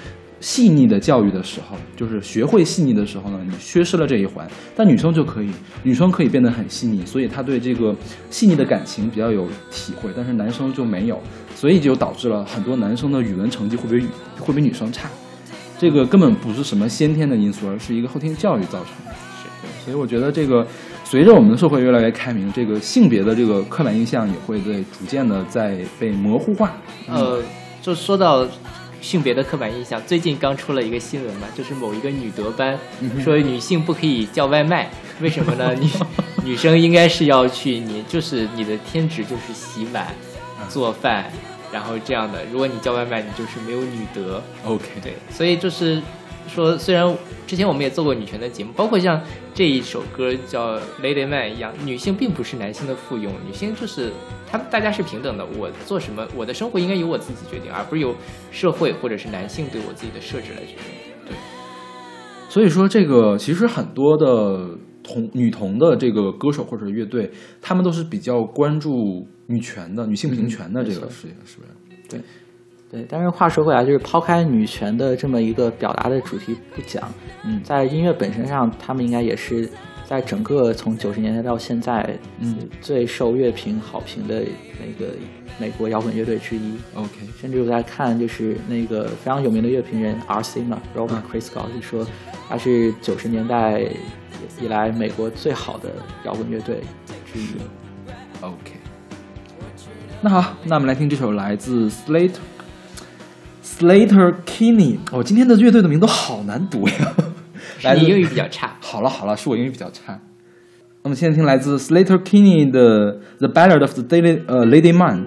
细腻的教育的时候，就是学会细腻的时候呢，你缺失了这一环。但女生就可以，女生可以变得很细腻，所以她对这个细腻的感情比较有体会，但是男生就没有，所以就导致了很多男生的语文成绩会比会比女生差。这个根本不是什么先天的因素，而是一个后天教育造成的。所以我觉得这个随着我们的社会越来越开明，这个性别的这个刻板印象也会在逐渐的在被模糊化。呃，就说到性别的刻板印象，最近刚出了一个新闻嘛，就是某一个女德班说女性不可以叫外卖，为什么呢？女女生应该是要去，你就是你的天职就是洗碗、做饭，然后这样的。如果你叫外卖，你就是没有女德。OK，对，所以就是说，虽然之前我们也做过女权的节目，包括像这一首歌叫《Lady Man》一样，女性并不是男性的附庸，女性就是她们大家是平等的，我做什么，我的生活应该由我自己决定，而不是由社会或者是男性对我自己的设置来决定。对所以说，这个其实很多的同女同的这个歌手或者乐队，他们都是比较关注女权的、女性平权的这个事情，是不是？对，但是话说回来，就是抛开女权的这么一个表达的主题不讲，嗯在音乐本身上，他们应该也是在整个从九十年代到现在，嗯，最受乐评好评的那个美国摇滚乐队之一。OK，甚至我在看，就是那个非常有名的乐评人 R.C. 嘛，Robert 嗯 Christgau 就说他是九十年代以来美国最好的摇滚乐队之一。OK，那好，那我们来听这首来自 Slater Slater Kinney。哦，今天的乐队的名都好难读呀。来你英语比较差。好了好了，是我英语比较差。那么现在听来自 Slater Kinney 的《The Ballad of the Daily 呃 Lady Man》。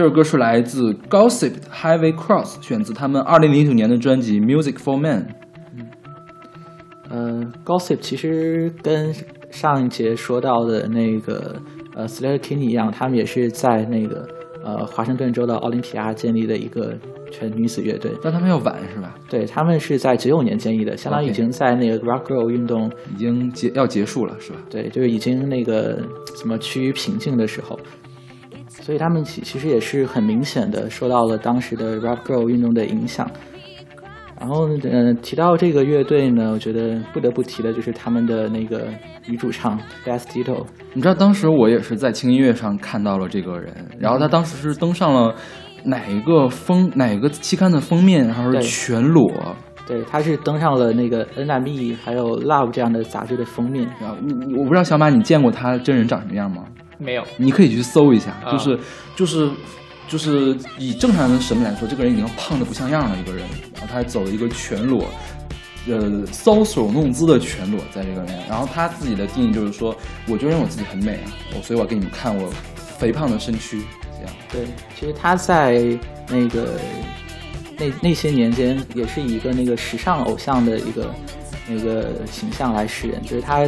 这首歌是来自 Gossip 的 Highway Cross，选自他们二零零九年的专辑《Music for Men》。呃，Gossip 其实跟上一节说到的那个呃 Slater Kinney 一样，他们也是在那个呃华盛顿州的奥林匹亚建立的一个全女子乐队。但他们要晚是吧？对他们是在九九年建立的，相当于已经在那个 Rock Girl 运动，已经结要结束了是吧？对，就是已经那个什么趋于平静的时候，所以他们其其实也是很明显的受到了当时的 Rock Girl 运动的影响。然后呃，提到这个乐队呢，我觉得不得不提的就是他们的那个女主唱 Ditto。你知道当时我也是在轻音乐上看到了这个人，然后他当时是登上了哪一个封哪个期刊的封面，然后是全裸。对，他是登上了那个 NME 还有 Love 这样的杂志的封面。然后你你我不知道小马你见过他真人长什么样吗？没有，你可以去搜一下，啊就是就是就是以正常人的审美来说，这个人已经胖的不像样了一个人，然后他还走了一个全裸，呃，搔首弄姿的全裸在这个面，然后他自己的定义就是说，我就认为我自己很美啊，我所以我给你们看我肥胖的身躯，这样。对，其实他在那个那那些年间，也是以一个那个时尚偶像的一个那个形象来示人。就是她，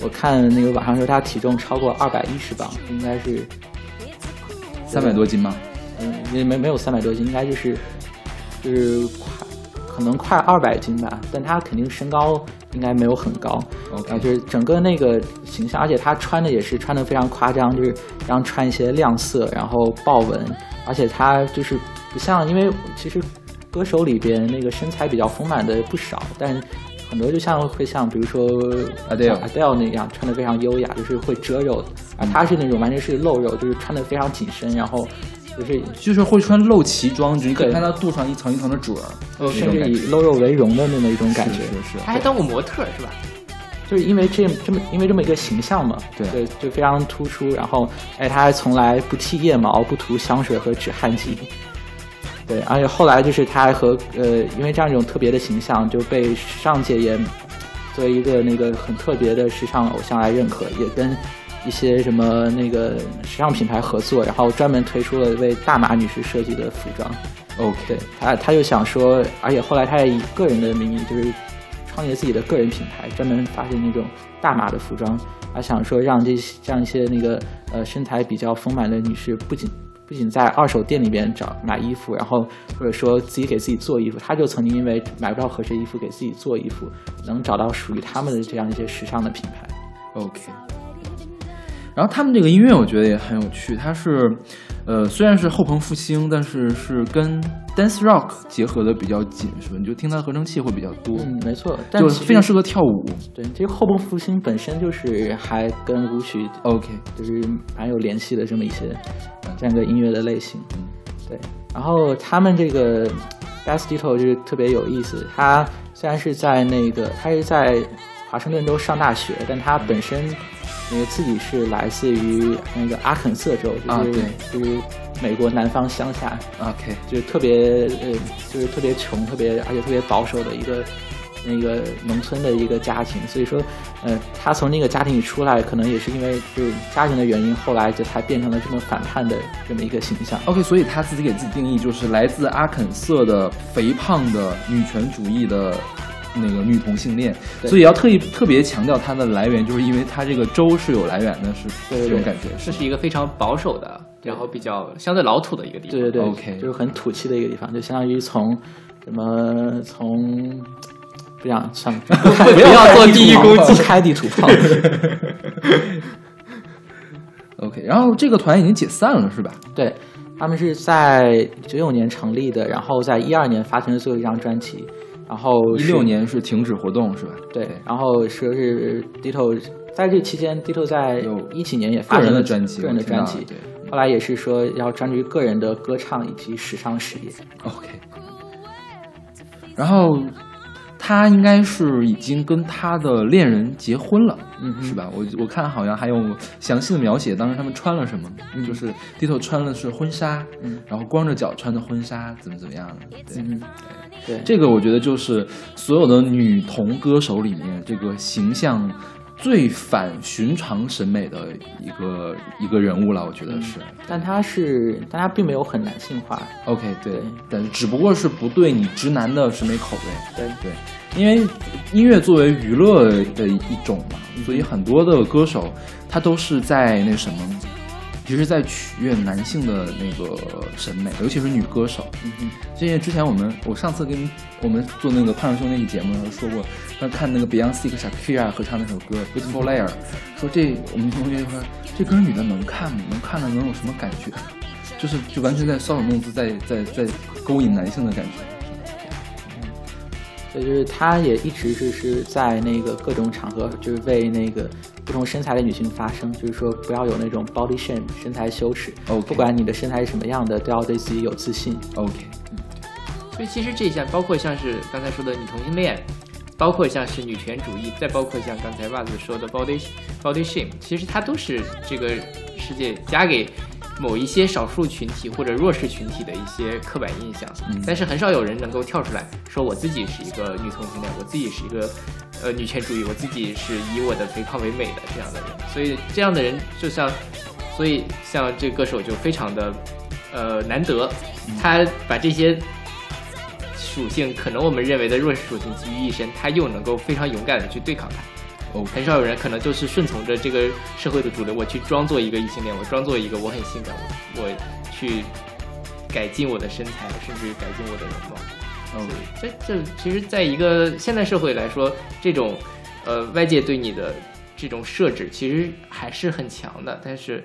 我看那个网上说他体重超过二百一十磅，应该是三百多斤吗？嗯，没没没有三百多斤，应该就是就是快可能快二百斤吧，但他肯定身高应该没有很高。后就是整个那个形象，而且他穿的也是穿的非常夸张，就是然后穿一些亮色，然后豹纹，而且他就是不像，因为其实歌手里边那个身材比较丰满的不少，但很多就像会像比如说 Adele Adele 那样穿的非常优雅，就是会遮肉的，而她是那种完全是露肉，就是穿的非常紧身，然后就是就是会穿露脐装，就你可以看到肚上一层一层的褶儿，甚至以露肉为荣的那么一种感觉。是是是他还当过模特是吧？就是因为这这么因为这么一个形象嘛，对就就非常突出。然后，哎，他还从来不剃腋毛，不涂香水和止汗剂。对，而且后来就是他还和呃，因为这样一种特别的形象，就被时尚界也作为一个那个很特别的时尚偶像来认可，也跟一些什么那个时尚品牌合作，然后专门推出了为大码女士设计的服装。OK，对他，他就想说，而且后来他也以个人的名义，就是创业自己的个人品牌，专门发行那种大码的服装。他想说，让这些这样一些那个呃身材比较丰满的女士，不仅不仅在二手店里边找买衣服，然后或者说自己给自己做衣服，他就曾经因为买不到合适衣服，给自己做衣服，能找到属于他们的这样一些时尚的品牌。OK，然后他们这个音乐我觉得也很有趣，它是，呃，虽然是后朋复兴，但是是跟 dance rock 结合的比较紧，是吧？你就听它的合成器会比较多，嗯，没错，但就非常适合跳舞。对这个后朋复兴本身就是还跟舞曲 OK，就是蛮有联系的这么一些这样一个音乐的类型。嗯对，然后他们这个 Bass Ditto 就是特别有意思，他虽然是在那个他是在华盛顿州上大学，但他本身那个自己是来自于那个阿肯色州，就是、啊对。就是美国南方乡下，OK，就是特别呃，就是特别穷，特别而且特别保守的一个那个农村的一个家庭，所以说，呃，他从那个家庭里出来，可能也是因为就是家庭的原因，后来就才变成了这么反叛的这么一个形象。OK，所以他自己给自己定义就是来自阿肯色的肥胖的女权主义的那个女同性恋，所以要特意特别强调它的来源，就是因为它这个州是有来源的，是这种感觉。这是一个非常保守的，然后比较相对老土的一个地方。对对对 OK 就是很土气的一个地方，就相当于从什么从。不想算了，不要做第一攻击开地图炮。OK，然后这个团已经解散了，是吧？对，他们是在九九年成立的，然后在一二年发行的最后一张专辑，然后是一六年是停止活动，是吧？对，然后说是 Ditto 在这期间，Ditto 在有一几年也发个行了人的专辑，个人的专辑，对后来也是说要专注于个人的歌唱以及时尚事业。OK，然后他应该是已经跟他的恋人结婚了，嗯是吧？我我看好像还有详细的描写，当时他们穿了什么，就是 Dito 穿的是婚纱，嗯。然后光着脚穿的婚纱，怎么怎么样的？对，嗯，对，这个我觉得就是所有的女童歌手里面这个形象最反寻常审美的一个一个人物了，我觉得是。但他是，但他并没有很男性化。OK，对对，但是只不过是不对你直男的审美口味。对对，因为音乐作为娱乐的一种嘛，所以很多的歌手他都是在那什么，其实在取悦男性的那个审美，尤其是女歌手。嗯哼，这些之前我们我上次跟我们做那个胖师兄那期节目的时候说过，他看那个 Beyonce 和 Shakira 合唱那首歌《Beautiful Layer》，说这我们同学就说这歌女的能看吗？能看了能有什么感觉？就是就完全在搔首弄姿，在在在勾引男性的感觉。对，就是他也一直就是在那个各种场合，就是为那个不同身材的女性发声，就是说不要有那种 body shame 身材羞耻 OK 不管你的身材是什么样的，都要对自己有自信。OK，嗯所以其实这一项包括像是刚才说的女同性恋，包括像是女权主义，再包括像刚才袜子说的 body body shame，其实它都是这个世界加给某一些少数群体或者弱势群体的一些刻板印象。嗯但是很少有人能够跳出来说我自己是一个女同性恋，我自己是一个呃女权主义，我自己是以我的肥胖为美的这样的人。所以这样的人就像，所以像这个歌手就非常的呃难得，他把这些属性，可能我们认为的弱势属性集于一身，他又能够非常勇敢的去对抗它。很少有人可能就是顺从着这个社会的主流，我去装作一个异性恋，我装作一个我很性感，我我去改进我的身材，甚至改进我的容貌。OK，这这其实，在一个现代社会来说，这种呃外界对你的这种设置，其实还是很强的。但是，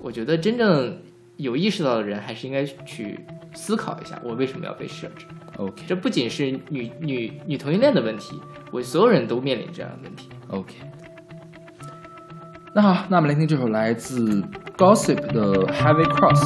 我觉得真正有意识到的人，还是应该去思考一下，我为什么要被设置。OK 这不仅是女女女同性恋的问题，我所有人都面临这样的问题。OK。那好，那我们来听这首来自 Gossip 的 Heavy Cross。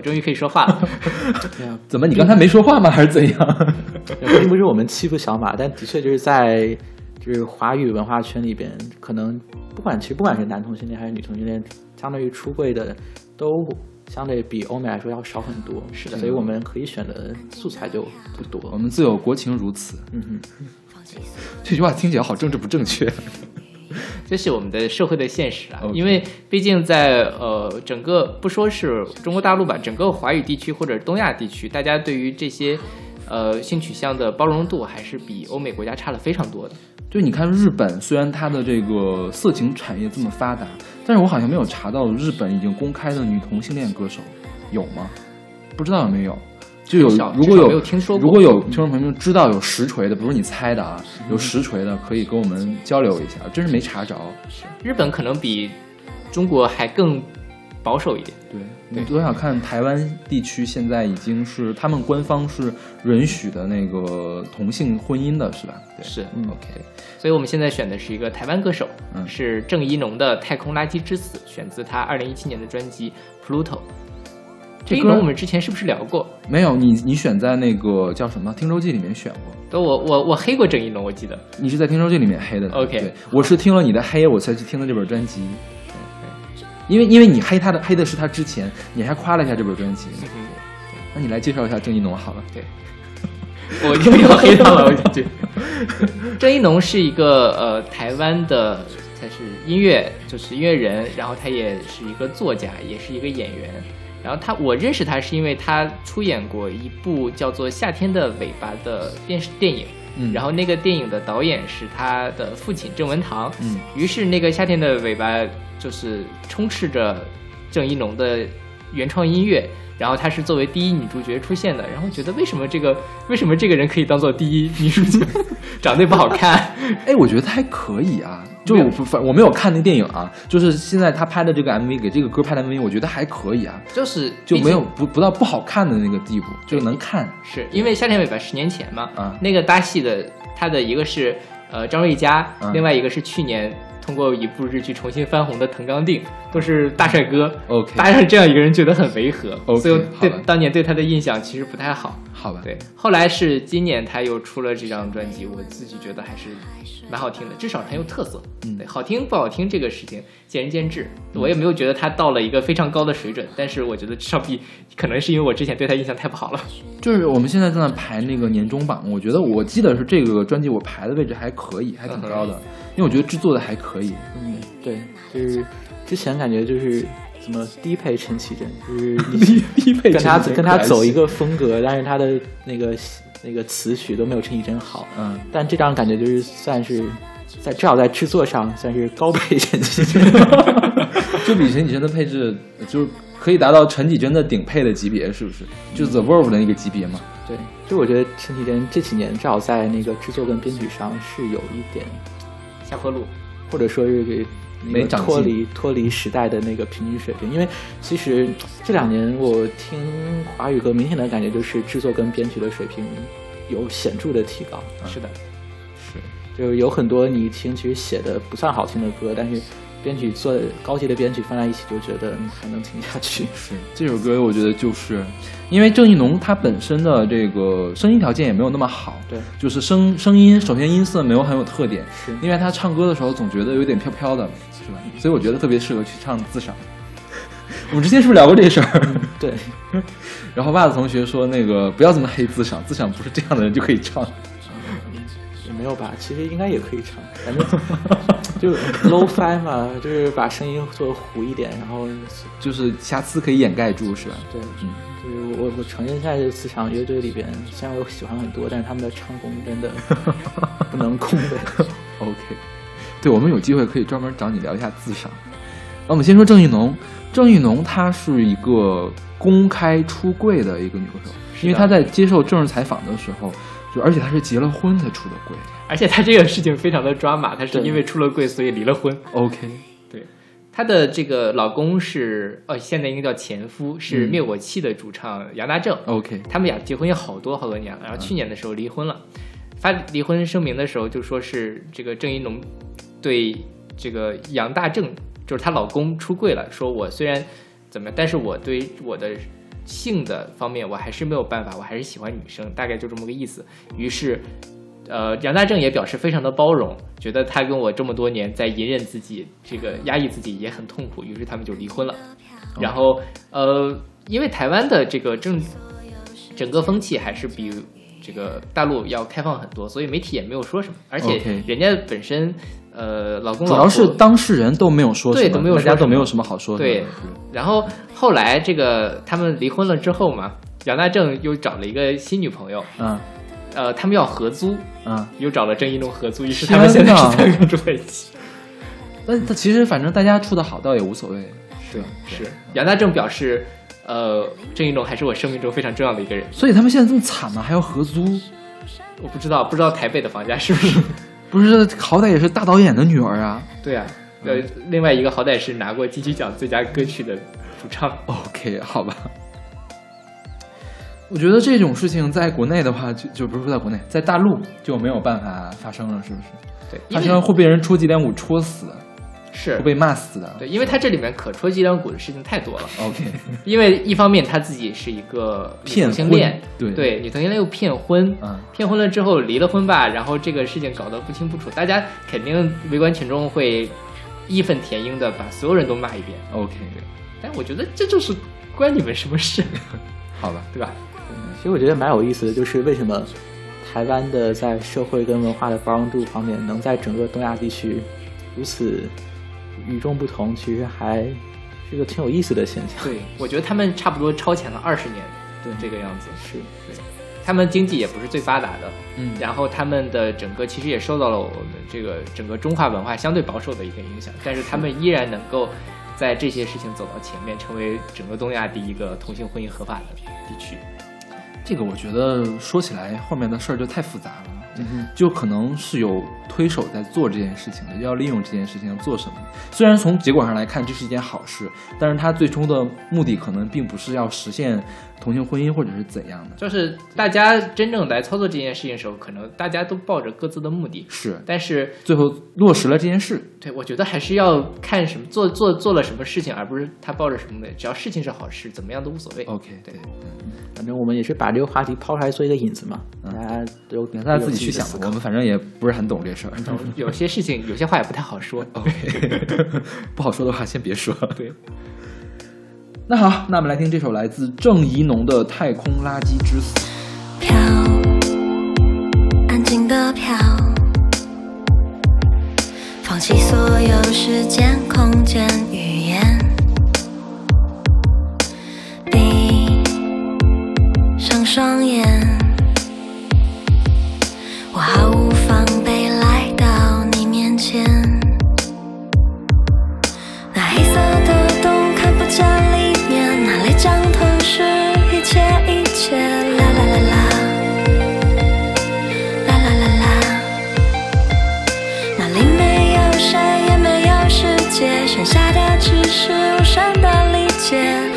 我终于可以说话了。对啊，怎么？你刚才没说话吗？还是怎样？并不是我们欺负小马，但的确就是在就是华语文化圈里边，可能不管其实不管是男同性恋还是女同性恋，相对于出柜的都相对比欧美来说要少很多。是的所以我们可以选的素材就不多。我们自有国情如此。嗯哼，这句话听起来好政治不正确。这是我们的社会的现实啊因为毕竟在呃整个不说是中国大陆吧，整个华语地区或者东亚地区，大家对于这些呃性取向的包容度还是比欧美国家差了非常多的。就你看日本，虽然它的这个色情产业这么发达，但是我好像没有查到日本已经公开的女同性恋歌手，有吗？不知道有没有。就有，如果有听说过如果有听众朋友们知道有实锤的，不是你猜的啊，有实锤的可以跟我们交流一下，真是没查着。日本可能比中国还更保守一点。对，你多想看台湾地区现在已经是他们官方是允许的那个同性婚姻的，是吧？对，是嗯，OK，所以我们现在选的是一个台湾歌手，嗯是郑怡农的《太空垃圾之死》，选自他二零一七年的专辑《Pluto》。郑怡歌我们之前是不是聊过？没有你，你选在那个叫什么《听周记》里面选过，都我我我黑过郑一农，我记得。你是在《听周记》里面黑的。OK 对，我是听了你的黑，我才去听的这本专辑。因为因为你黑他的黑的是他之前，你还夸了一下这本专辑。嗯那你来介绍一下郑一农好了。对，我又要黑他了，我就觉。郑一农是一个呃台湾的，他是音乐就是音乐人，然后他也是一个作家，也是一个演员。然后他我认识他是因为他出演过一部叫做《夏天的尾巴》的电视电影。嗯然后那个电影的导演是他的父亲郑文堂，嗯，于是那个《夏天的尾巴》就是充斥着郑一农的原创音乐，然后她是作为第一女主角出现的，然后觉得为什么这个为什么这个人可以当做第一女主角，长得也不好看，哎，我觉得还可以啊。就是我反我没有看那电影啊，就是现在他拍的这个 MV，给这个歌拍的 MV，我觉得还可以啊，就是就没有不不到不好看的那个地步，就能看。是因为《夏天尾巴》十年前嘛，啊。那个搭戏的他的一个是呃张瑞佳，嗯另外一个是去年通过一部日剧重新翻红的藤冈定，都是大帅哥。OK 搭上这样一个人觉得很违和所以对当年对他的印象其实不太好。好吧，对，后来是今年他又出了这张专辑，我自己觉得还是蛮好听的，至少很有特色。嗯对，好听不好听这个事情见仁见智，我也没有觉得他到了一个非常高的水准，但是我觉得至少比可能是因为我之前对他印象太不好了。就是我们现在正在排那个年终榜，我觉得我记得是这个专辑我排的位置还可以，还挺高的，因为我觉得制作的还可以。嗯，对，就是之前感觉就是怎么低配陈绮贞，就是 你低低配跟他陈跟他走一个风格，但是他的那个那个词曲都没有陈绮贞好。嗯，但这张感觉就是算是在至少在制作上算是高配陈绮贞。就比陈绮贞的配置，就是可以达到陈绮贞的顶配的级别，是不是？就 The Verve 的那个级别嘛。对，就我觉得陈绮贞这几年至少在那个制作跟编曲上是有一点，下坡路，或者说是给没脱离脱离时代的那个平均水平。因为其实这两年我听华语歌，明显的感觉就是制作跟编曲的水平有显著的提高。是的，是，就是有很多你听其实写的不算好听的歌，但是编曲做高级的编曲放在一起，就觉得嗯还能听下去。是这首歌，我觉得就是因为郑义农他本身的这个声音条件也没有那么好，对，就是声声音首先音色没有很有特点，是因为他唱歌的时候总觉得有点飘飘的，是吧？所以我觉得特别适合去唱自赏。我们之前是不是聊过这事儿？对，然后袜子同学说那个不要这么黑自赏，自赏不是这样的人就可以唱。也没有吧，其实应该也可以唱，反正就 low fi 嘛，就是把声音做糊一点，然后就是瑕疵可以掩盖住，是吧？对，嗯，就是我我承认，在这磁场乐队里边，虽然我喜欢很多，但是他们的唱功真的不能恭维。OK，对，我们有机会可以专门找你聊一下自赏。那我们先说郑义农，郑义农她是一个公开出柜的一个女歌手，因为她在接受正式采访的时候，就而且她是结了婚才出的柜。而且她这个事情非常的抓马，她是因为出了柜所以离了婚。OK，对，她的这个老公是呃，现在应该叫前夫，是嗯灭火器的主唱杨大正。OK，他们俩结婚也好多好多年了，然后去年的时候离婚了。发离婚声明的时候就说是这个郑一农对这个杨大正就是她老公出柜了，说我虽然怎么样，但是我对我的性的方面我还是没有办法，我还是喜欢女生，大概就这么个意思。于是。呃，杨大正也表示非常的包容，觉得他跟我这么多年在隐忍自己，这个压抑自己也很痛苦，于是他们就离婚了。然后，呃，因为台湾的这个政整个风气还是比这个大陆要开放很多，所以媒体也没有说什么。而且人家本身，呃，老公主要是当事人都没有说什么，对都没有说什么大家都没有什么好说的。对，然后后来这个他们离婚了之后嘛，杨大正又找了一个新女朋友，嗯呃，他们要合租，嗯，又找了郑一龙合租，于是他们现在是三个住在一起。那他其实反正大家处的好倒也无所谓。对，是杨大正表示，呃，郑一龙还是我生命中非常重要的一个人。所以他们现在这么惨吗？还要合租？我不知道，不知道台北的房价是不是？不是，好歹也是大导演的女儿啊。对啊，呃，另外一个好歹是拿过金曲奖最佳歌曲的主唱。OK，好吧。我觉得这种事情在国内的话，就就不是说在国内，在大陆就没有办法发生了，是不是？对，发生会被人戳脊梁骨戳死，是会被骂死的。对，因为他这里面可戳脊梁骨的事情太多了。OK，因为一方面他自己是一个女骗婚同性恋，对对，女同性恋又骗婚，嗯，骗婚了之后离了婚吧，然后这个事情搞得不清不楚，大家肯定围观群众会义愤填膺的把所有人都骂一遍。OK，对但我觉得这就是关你们什么事，好吧。对吧？其实我觉得蛮有意思的，就是为什么台湾的在社会跟文化的包容度方面，能在整个东亚地区如此与众不同，其实还是个挺有意思的现象。对，我觉得他们差不多超前了二十年，对这个样子。是，对，他们经济也不是最发达的，嗯然后他们的整个其实也受到了我们这个整个中华文化相对保守的一个影响，但是他们依然能够在这些事情走到前面，成为整个东亚第一个同性婚姻合法的地区。这个我觉得说起来后面的事儿就太复杂了，嗯就可能是有推手在做这件事情的，要利用这件事情做什么。虽然从结果上来看这是一件好事，但是他最终的目的可能并不是要实现同性婚姻或者是怎样的。就是大家真正来操作这件事情的时候，可能大家都抱着各自的目的，是，但是最后落实了这件事。对我觉得还是要看什么做做做了什么事情，而不是他抱着什么的，只要事情是好事，怎么样都无所谓。OK，对对，反正我们也是把这个话题抛出来做一个引子嘛，嗯大家都让大家自己去想吧。我们反正也不是很懂这事儿。有些事情，有些话也不太好说。OK，不好说的话先别说。对，那好，那我们来听这首来自郑怡农的《太空垃圾之死》。飘，安静的飘，放弃所有时间、空间、语言，闭上双眼，我毫无是无声的理解，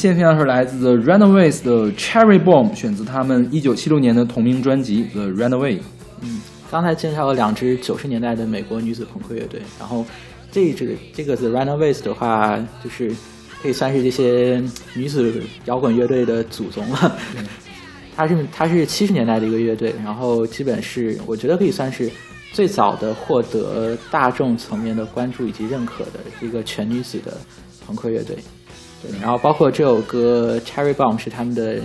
现在听到是来自 The Runaways 的 Cherry Bomb，选自他们一九七六年的同名专辑《The Runaway》。嗯刚才介绍了两支九十年代的美国女子朋克乐队，然后这一支这个 The Runaways 的话，就是可以算是这些女子摇滚乐队的祖宗了。它是它是七十年代的一个乐队，然后基本是我觉得可以算是最早的获得大众层面的关注以及认可的一个全女子的朋克乐队。对，然后包括这首歌《Cherry Bomb》是他们的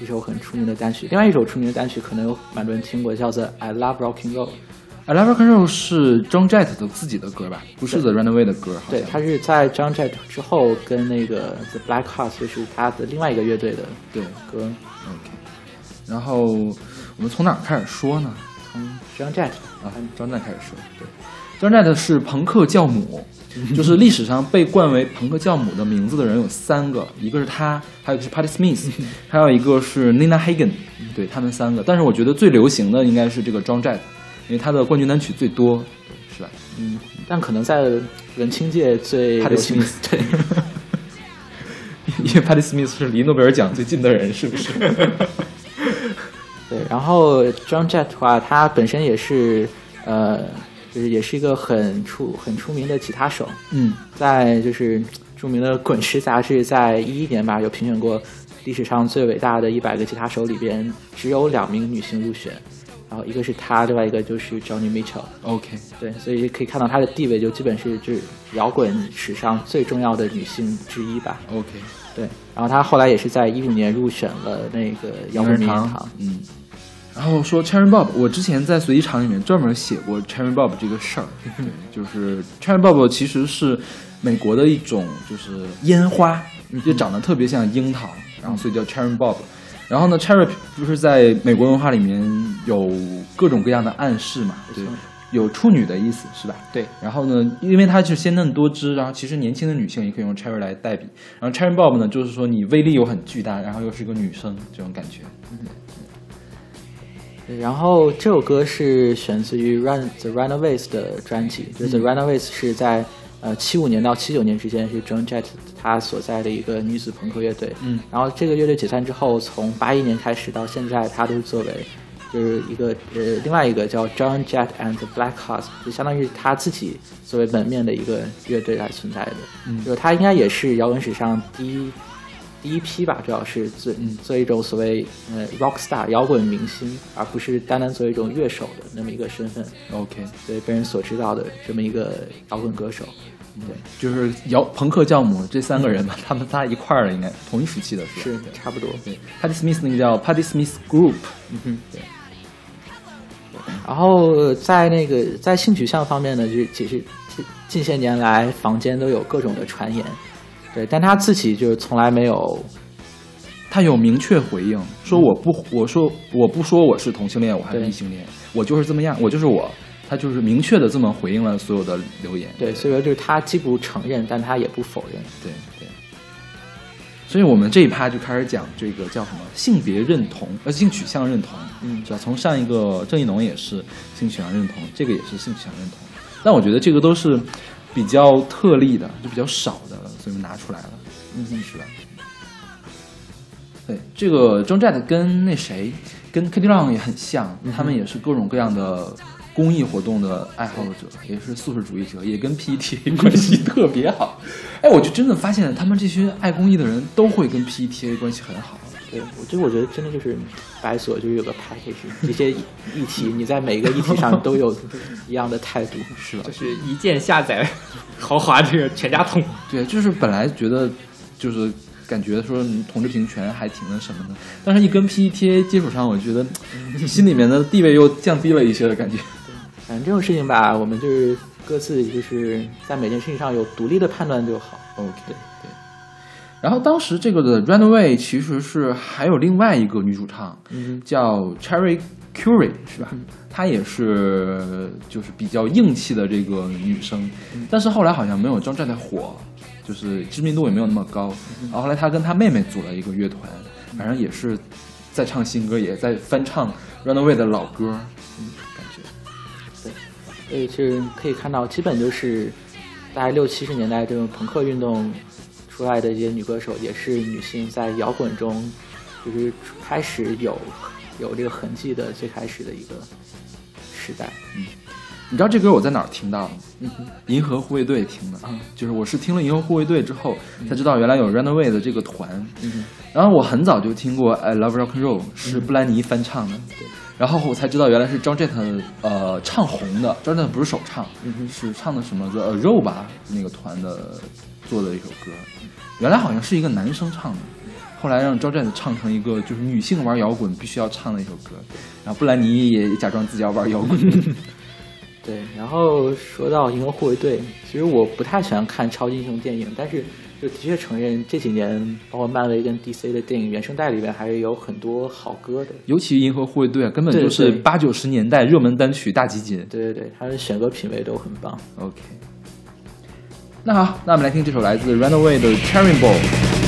一首很出名的单曲，另外一首出名的单曲可能有蛮多人听过，叫做《I Love Rocking Roll》。I Love Rock and Roll 是 John Jett 的自己的歌吧？不是 The Runaway 的歌。对，他是在 John Jett 之后跟那个 The Black Hearts，就是他的另外一个乐队的对歌，OK。然后我们从哪儿开始说呢？从 John Jett 啊，，John Jett 开始说，对，张战的是朋克教母，就是历史上被冠为朋克教母的名字的人有三个，一个是他，还有一个是 Patti Smith，还有一个是 Nina Hagen，对他们三个。但是我觉得最流行的应该是这个 John Jett，因为他的冠军单曲最多，是吧？嗯，但可能在文青界最行 Smith 对，因为 Patti Smith 是离诺贝尔奖最近的人，是不是？对，然后 John Jett 的话，他本身也是呃，就是也是一个很出很出名的吉他手，嗯，在就是著名的《滚石》杂志在一一年吧，有评选过历史上最伟大的一百个吉他手里边，只有两名女性入选，然后一个是他，另外一个就是 Johnny Mitchell。OK，对，所以可以看到她的地位就基本是就是摇滚史上最重要的女性之一吧。OK，对，然后她后来也是在一五年入选了那个摇滚名人堂。嗯。然后说 Cherry Bob，我之前在随机场里面专门写过 Cherry Bob 这个事儿，对，就是 Cherry Bob 其实是美国的一种就是烟花，就长得特别像樱桃，然后所以叫 Cherry Bob。然后呢，Cherry 不是在美国文化里面有各种各样的暗示嘛，对，有处女的意思是吧？对，然后呢，因为它是鲜嫩多汁，然后其实年轻的女性也可以用 cherry 来代笔。然后 cherry bob 呢，就是说你威力又很巨大，然后又是一个女生这种感觉。对然后这首歌是选自于 Run The Runaways 的专辑，就是 The Runaways 是在呃七五年到七九年之间是 John Jett 他所在的一个女子朋克乐队。嗯，然后这个乐队解散之后，从八一年开始到现在，他都是作为就是一个呃另外一个叫 John Jett and the Black Hearts，就相当于他自己作为门面的一个乐队来存在的。嗯就是他应该也是摇滚史上第一。第第一批吧，主要是做做一种所谓呃 rock star 摇滚明星，而不是单单作为一种乐手的那么一个身份，OK，对被人所知道的这么一个摇滚歌手。对，就是摇朋克教母这三个人吧，他们仨一块儿的，应该同一时期的是？是差不多。对，Patti Smith 那个叫 Patti Smith Group，嗯哼，对。然后在那个在性取向方面呢，就是其实近近些年来坊间都有各种的传言，对，但他自己就是从来没有，他有明确回应，说我不，我说我不说我是同性恋，我还是异性恋，我就是这么样，我就是我。他就是明确的这么回应了所有的留言。对，所以说就是他既不承认，但他也不否认。对对。所以我们这一趴就开始讲这个叫什么性别认同，呃，性取向认同，嗯是吧？从上一个郑义农也是性取向认同，这个也是性取向认同。但我觉得这个都是比较特例的，就比较少的，所以拿出来了，嗯，是吧？对，这个 John Jett 跟那谁，跟 Katy Long 也很像，他们也是各种各样的公益活动的爱好者，也是素食主义者，也跟 PETA 关系特别好。哎，我就真的发现他们这些爱公益的人都会跟 PETA 关系很好。对，我就我觉得真的就是白所就是有个 package，这些议题你在每一个议题上都有一样的态度，是吧就是一键下载豪华这个全家桶。对，就是本来觉得就是感觉说嗯同志平权还挺那什么的，但是一跟 PETA 接触上，我觉得 心里面的地位又降低了一些的感觉。反正这种事情吧，我们就是各自就是在每件事情上有独立的判断就好。OK，对。然后当时这个的 Runaway 其实是还有另外一个女主唱，嗯。叫 Cherry Curry 是吧？她也是就是比较硬气的这个女生，但是后来好像没有张震的火，就是知名度也没有那么高。然后后来她跟她妹妹组了一个乐团，反正也是在唱新歌，也在翻唱 Runaway 的老歌，嗯，感觉。对。所以是可以看到，基本就是大概六七十年代这种朋克运动出来的一些女歌手，也是女性在摇滚中就是开始有有这个痕迹的最开始的一个时代。嗯。你知道这歌我在哪儿听到的吗？银河护卫队听的。啊，就是我是听了银河护卫队之后才知道原来有 Runaway 的这个团。嗯。然后我很早就听过《I Love Rock and Roll》，是布兰妮翻唱的。对，然后我才知道原来是张震呃唱红的，张震不是首唱，是唱的什么的呃肉吧那个团的做的一首歌，原来好像是一个男生唱的。后来让张震唱成一个就是女性玩摇滚必须要唱的一首歌，然后布兰妮也假装自己要玩摇滚。对，然后说到银河护卫队，其实我不太喜欢看超级英雄电影，但是就的确承认这几年包括漫威跟 DC 的电影原声带里边还是有很多好歌的。尤其银河护卫队啊，根本就是八九十年代热门单曲大集锦。对对对，他的选歌品味都很棒。OK，那好，那我们来听这首来自 Runaway 的 Cherry Ball。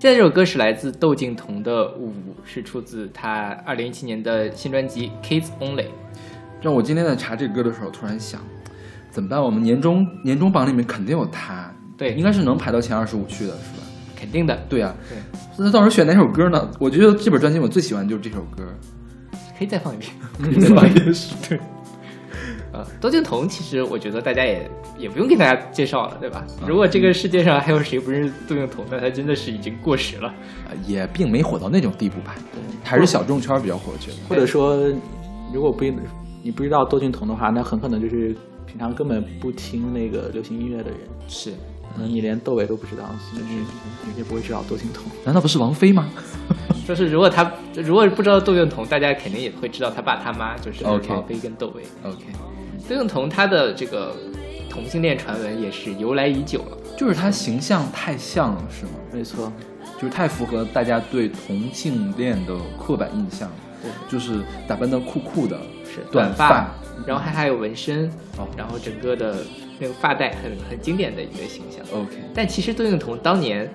现在这首歌是来自窦靖童的《舞》，是出自他二零一七年的新专辑《Kids Only》。让我今天在查这个歌的时候，突然想，怎么办？我们年终年终榜里面肯定有他，对应该是能排到前二十五去的，是吧？肯定的，对啊，对，那到时候选哪首歌呢？我觉得这本专辑我最喜欢就是这首歌，可以再放一遍。可以再放一遍是 对。呃，窦靖童其实我觉得大家也也不用给大家介绍了，对吧？嗯如果这个世界上还有谁不认识窦靖童，那他真的是已经过时了。呃也并没火到那种地步吧，还是小众圈比较火，我觉得。或者说，如果不你不知道窦靖童的话，那很可能就是平常根本不听那个流行音乐的人，是，可能你连窦唯都不知道，就是你也不会知道窦靖童。难道不是王菲吗？就是如果他如果不知道窦靖童，大家肯定也会知道他爸他妈，就是 OK 王菲跟窦唯。OK，窦靖童他的这个同性恋传闻也是由来已久了。就是他形象太像了，是吗？没错，就是太符合大家对同性恋的刻板印象，对，就是打扮的酷酷的，是短发，发然后还还有纹身，哦然后整个的那个发带很很经典的一个形象。OK，但其实窦靖童当年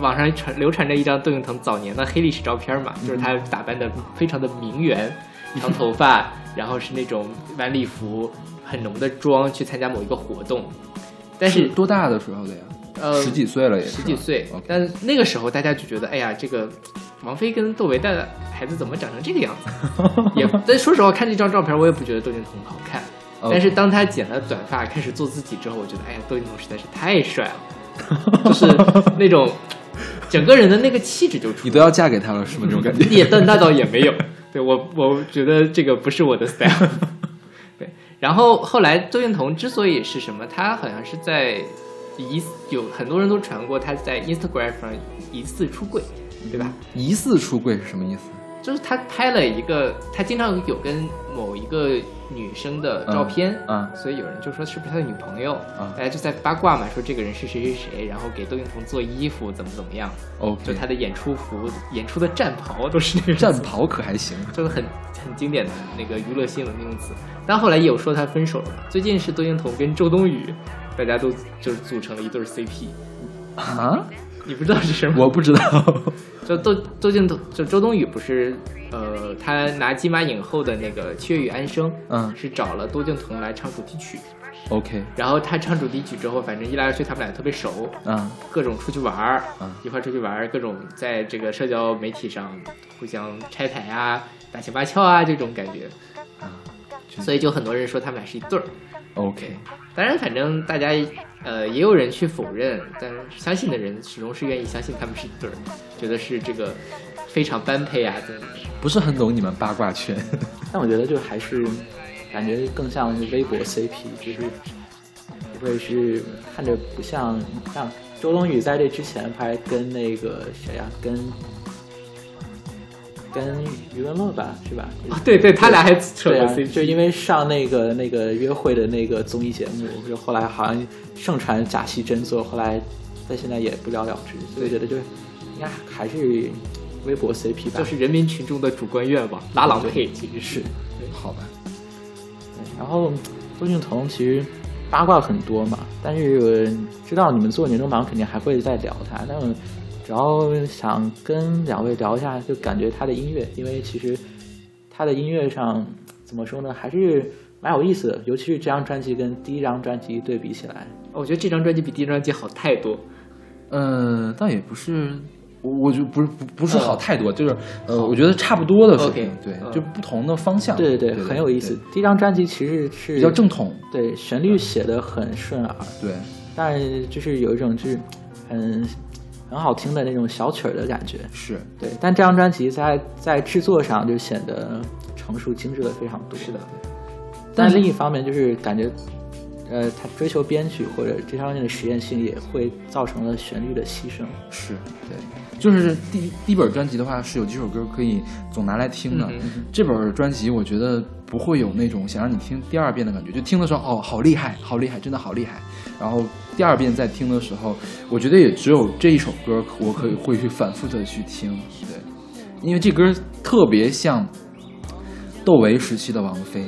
网上传流传着一张窦靖童早年的黑历史照片嘛，就是他打扮的非常的名媛，长头发，然后是那种晚礼服，很浓的妆去参加某一个活动，但是多大的时候的呀？呃十几岁了也是十几岁但那个时候大家就觉得，哎呀，这个王菲跟窦唯的孩子怎么长成这个样子？也，但说实话，看这张照片，我也不觉得窦靖童好看。但是当他剪了短发，开始做自己之后，我觉得，哎呀，窦靖童实在是太帅了，就是那种整个人的那个气质就出你都要嫁给他了是吗？这种感觉。也但那倒也没有。对我，我觉得这个不是我的 style。对，然后后来窦靖童之所以是什么，他好像是在疑有很多人都传过他在 Instagram 上疑似出柜，对吧？疑似出柜是什么意思？就是他拍了一个，他经常有跟某一个女生的照片，嗯嗯所以有人就说是不是他的女朋友，嗯大家就在八卦嘛，说这个人是谁谁谁，然后给窦靖童做衣服怎么怎么样，OK，就他的演出服、演出的战袍都是那个 战袍可还行？就是很很经典的那个娱乐新闻用词。但后来也有说他分手了嘛，最近是窦靖童跟周冬雨，大家都就是组成了一对儿 CP，啊？你不知道是什么？我不知道。就窦窦靖童，就周冬雨不是，呃，他拿金马影后的那个《七月与安生》，嗯是找了窦靖童来唱主题曲，OK，然后他唱主题曲之后，反正一来二去他们俩特别熟，嗯。各种出去玩儿，嗯。一块儿出去玩儿，各种在这个社交媒体上互相拆台啊、打情骂俏啊这种感觉，啊所以就很多人说他们俩是一对儿。，OK，当然，反正大家呃也有人去否认，但是相信的人始终是愿意相信他们是一对儿，觉得是这个非常般配啊，不是很懂你们八卦圈。但我觉得就还是感觉更像是微博 CP，就是不会是看着不像像周冬雨在这之前不还跟那个谁呀、跟跟余文乐吧，是吧？哦，对对，他俩还扯，CP，就因为上那个那个约会的那个综艺节目，就后来好像盛传假戏真做，后来但现在也不了了之，所以觉得就应该还是微博 CP 吧。就是人民群众的主观愿望，拉郎配其实是。好吧，对然后窦靖童其实八卦很多嘛，但是知道你们做年终榜肯定还会再聊他，但我主要想跟两位聊一下，就感觉他的音乐，因为其实他的音乐上怎么说呢，还是蛮有意思的，尤其是这张专辑跟第一张专辑对比起来，我觉得这张专辑比第一张专辑好太多。嗯，倒也不是。我我就不是不不是好太多，就是呃，我觉得差不多的水平对，嗯就不同的方向，对对对，很有意思。第一张专辑其实是比较正统，对旋律写的很顺耳，对，但就是有一种就是很很好听的那种小曲儿的感觉。是对，但这张专辑在在制作上就显得成熟精致了非常多。是的，但另一方面就是感觉，呃，他追求编曲或者这方面的实验性也会造成了旋律的牺牲。是，对，就是第第一本专辑的话是有几首歌可以总拿来听的，嗯这本专辑我觉得不会有那种想让你听第二遍的感觉，就听的时候哦，好厉害，好厉害，真的好厉害。然后第二遍再听的时候，我觉得也只有这一首歌我可以会去反复的去听，对，因为这歌特别像窦唯时期的王菲，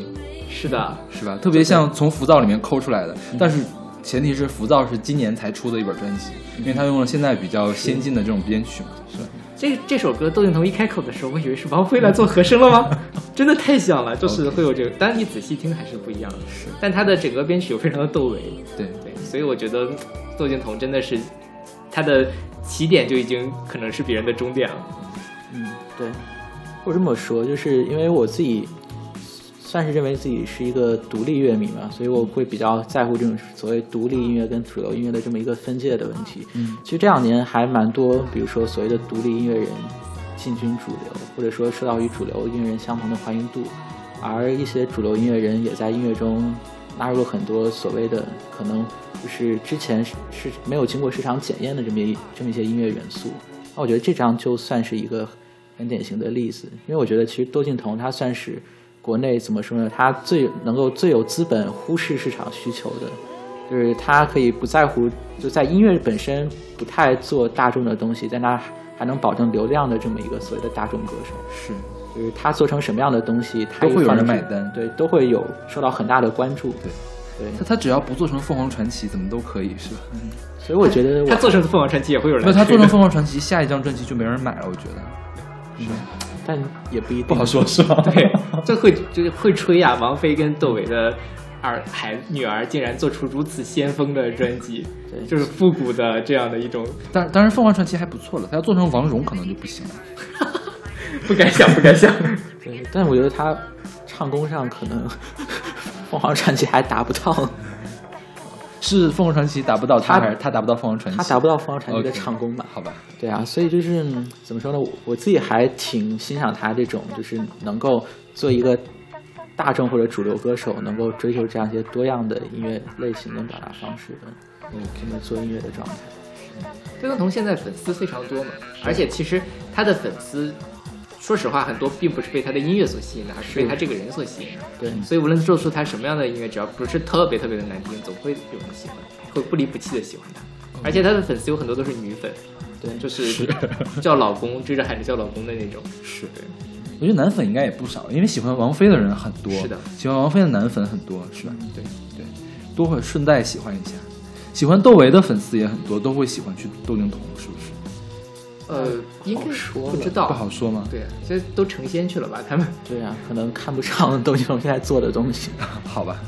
是的，是吧？特别像从浮躁里面抠出来的，但是前提是浮躁是今年才出的一本专辑，因为他用了现在比较先进的这种编曲嘛，是吧？这这首歌窦靖童一开口的时候，我以为是王菲来做和声了吗？真的太像了，就是会有这个。当然你仔细听还是不一样的，是但他的整个编曲又非常的窦唯，对，对，所以我觉得窦靖童真的是他的起点就已经可能是别人的终点了。嗯，对，我这么说，就是因为我自己算是认为自己是一个独立乐迷嘛，所以我会比较在乎这种所谓独立音乐跟主流音乐的这么一个分界的问题。嗯，其实这两年还蛮多，比如说所谓的独立音乐人进军主流，或者说受到与主流音乐人相同的欢迎度，而一些主流音乐人也在音乐中纳入了很多所谓的可能就是之前是是没有经过市场检验的这么一这么一些音乐元素。那我觉得这张就算是一个很典型的例子，因为我觉得其实窦靖童他算是国内怎么说呢？他最能够最有资本忽视市场需求的，就是他可以不在乎，就在音乐本身不太做大众的东西，但它还能保证流量的这么一个所谓的大众歌手。是，就是他做成什么样的东西，他都会有人买单对，都会有受到很大的关注。对，对，他他只要不做成凤凰传奇，怎么都可以，是吧？嗯所以我觉得我他做成凤凰传奇也会有人那来吹的他做成凤凰传奇，下一张专辑就没人买了，我觉得。但也不一定不好说，是吧？对，这会就是会吹呀、王菲跟窦唯的儿孩女儿竟然做出如此先锋的专辑，对就是复古的这样的一种，但当然凤凰传奇还不错了，他要做成王蓉可能就不行了。不敢想，不敢想。对，但我觉得他唱功上可能 凤凰传奇还达不到，是凤凰传奇达不到他，他还是他达不到凤凰传奇？他达不到凤凰传奇的唱功吧？好吧，对啊，所以就是嗯怎么说呢？我我自己还挺欣赏他这种，就是能够做一个大众或者主流歌手，能够追求这样一些多样的音乐类型跟表达方式的，嗯，这么做音乐的状态。窦靖童现在粉丝非常多嘛，而且其实他的粉丝，说实话，很多并不是被他的音乐所吸引的，而是被他这个人所吸引的。对，所以无论做出他什么样的音乐，只要不是特别特别的难听，总会有人喜欢，会不离不弃的喜欢他。而且他的粉丝有很多都是女粉，对，就是叫老公追着喊着叫老公的那种。是我觉得男粉应该也不少，因为喜欢王菲的人很多。是的，喜欢王菲的男粉很多，是吧？对对，都会顺带喜欢一下。喜欢窦唯的粉丝也很多，都会喜欢去窦靖童，是不是？呃，应该说不知道，不好说吗？对啊，这都成仙去了吧？他们 对啊，可能看不上窦靖童现在做的东西，好吧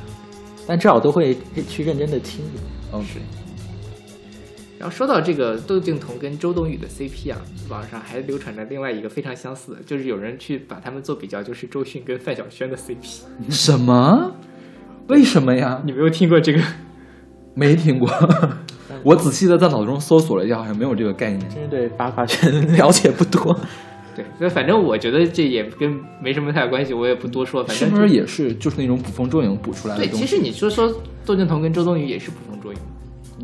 但至少都会去认真的听。哦，是。然后说到这个窦靖童跟周冬雨的 CP 啊，网上还流传着另外一个非常相似的，就是有人去把他们做比较，就是周迅跟范晓萱的 CP。什么？为什么呀？你没有听过这个？没听过。我仔细的在脑中搜索了一下，好像没有这个概念。真是对八卦圈 了解不多。对，所以反正我觉得这也跟没什么太大关系，我也不多说。反是不是也是就是那种捕风捉影捕出来的对？东西？其实你说说窦靖童跟周冬雨也是捕风捉影，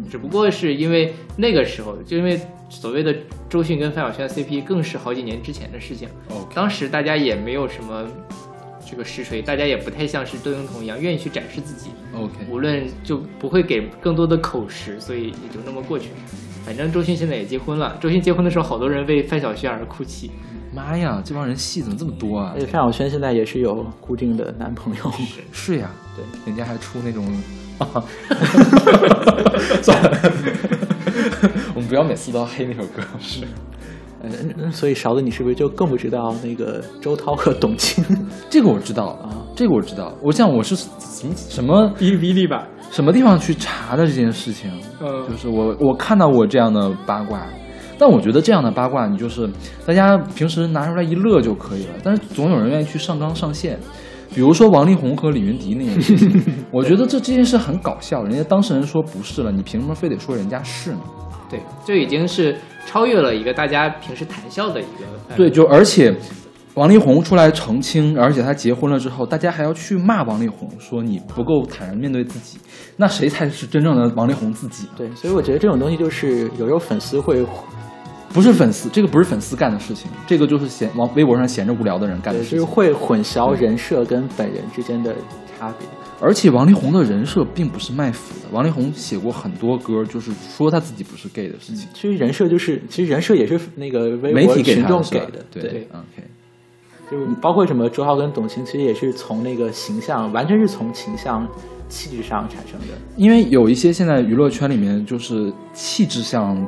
只不过是因为那个时候，就因为所谓的周迅跟范晓萱的 CP 更是好几年之前的事情。当时大家也没有什么这个实锤，大家也不太像是窦靖童一样愿意去展示自己，OK，无论就不会给更多的口实，所以也就那么过去。反正周迅现在也结婚了，周迅结婚的时候，好多人为范晓萱而哭泣。妈呀，这帮人戏怎么这么多啊而？且范晓萱现在也是有固定的男朋友，是呀，对，人家还出那种 算了，我们不要每次都要黑那首歌。是，呃，嗯所以勺子你是不是就更不知道那个周涛和董卿？这个我知道啊，这个我知道。我想我是什么什么哔哩哔哩吧，什么地方去查的这件事情？嗯就是我我看到过这样的八卦，但我觉得这样的八卦，你就是大家平时拿出来一乐就可以了，但是总有人愿意去上纲上线。比如说王力宏和李云迪那件事情，我觉得这这件事很搞笑，人家当事人说不是了，你凭什么非得说人家是呢？对，就已经是超越了一个大家平时谈笑的一个。对，就而且王力宏出来澄清，而且他结婚了之后，大家还要去骂王力宏，说你不够坦然面对自己，那谁才是真正的王力宏自己呢？对，所以我觉得这种东西就是有时候粉丝会，不是粉丝，这个不是粉丝干的事情，这个就是闲往微博上闲着无聊的人干的对，事情。就是会混淆人设跟本人之间的差别。而且王力宏的人设并不是卖腐的，王力宏写过很多歌，就是说他自己不是 gay 的事情，其实人设就是，其实人设也是那个微媒体给众给的，对对，，OK。就包括什么周浩跟董卿，其实也是从那个形象，完全是从形象、气质上产生的。因为有一些现在娱乐圈里面就是气质上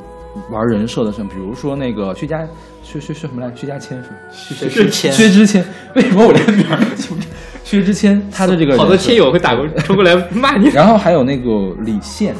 玩人设的，像比如说那个薛家薛薛薛什么来，薛家谦是吧？薛薛之谦薛之谦，为什么我这个名儿记不住？薛之谦，他的这个好多亲友会打过冲过来骂你。然后还有那个李现，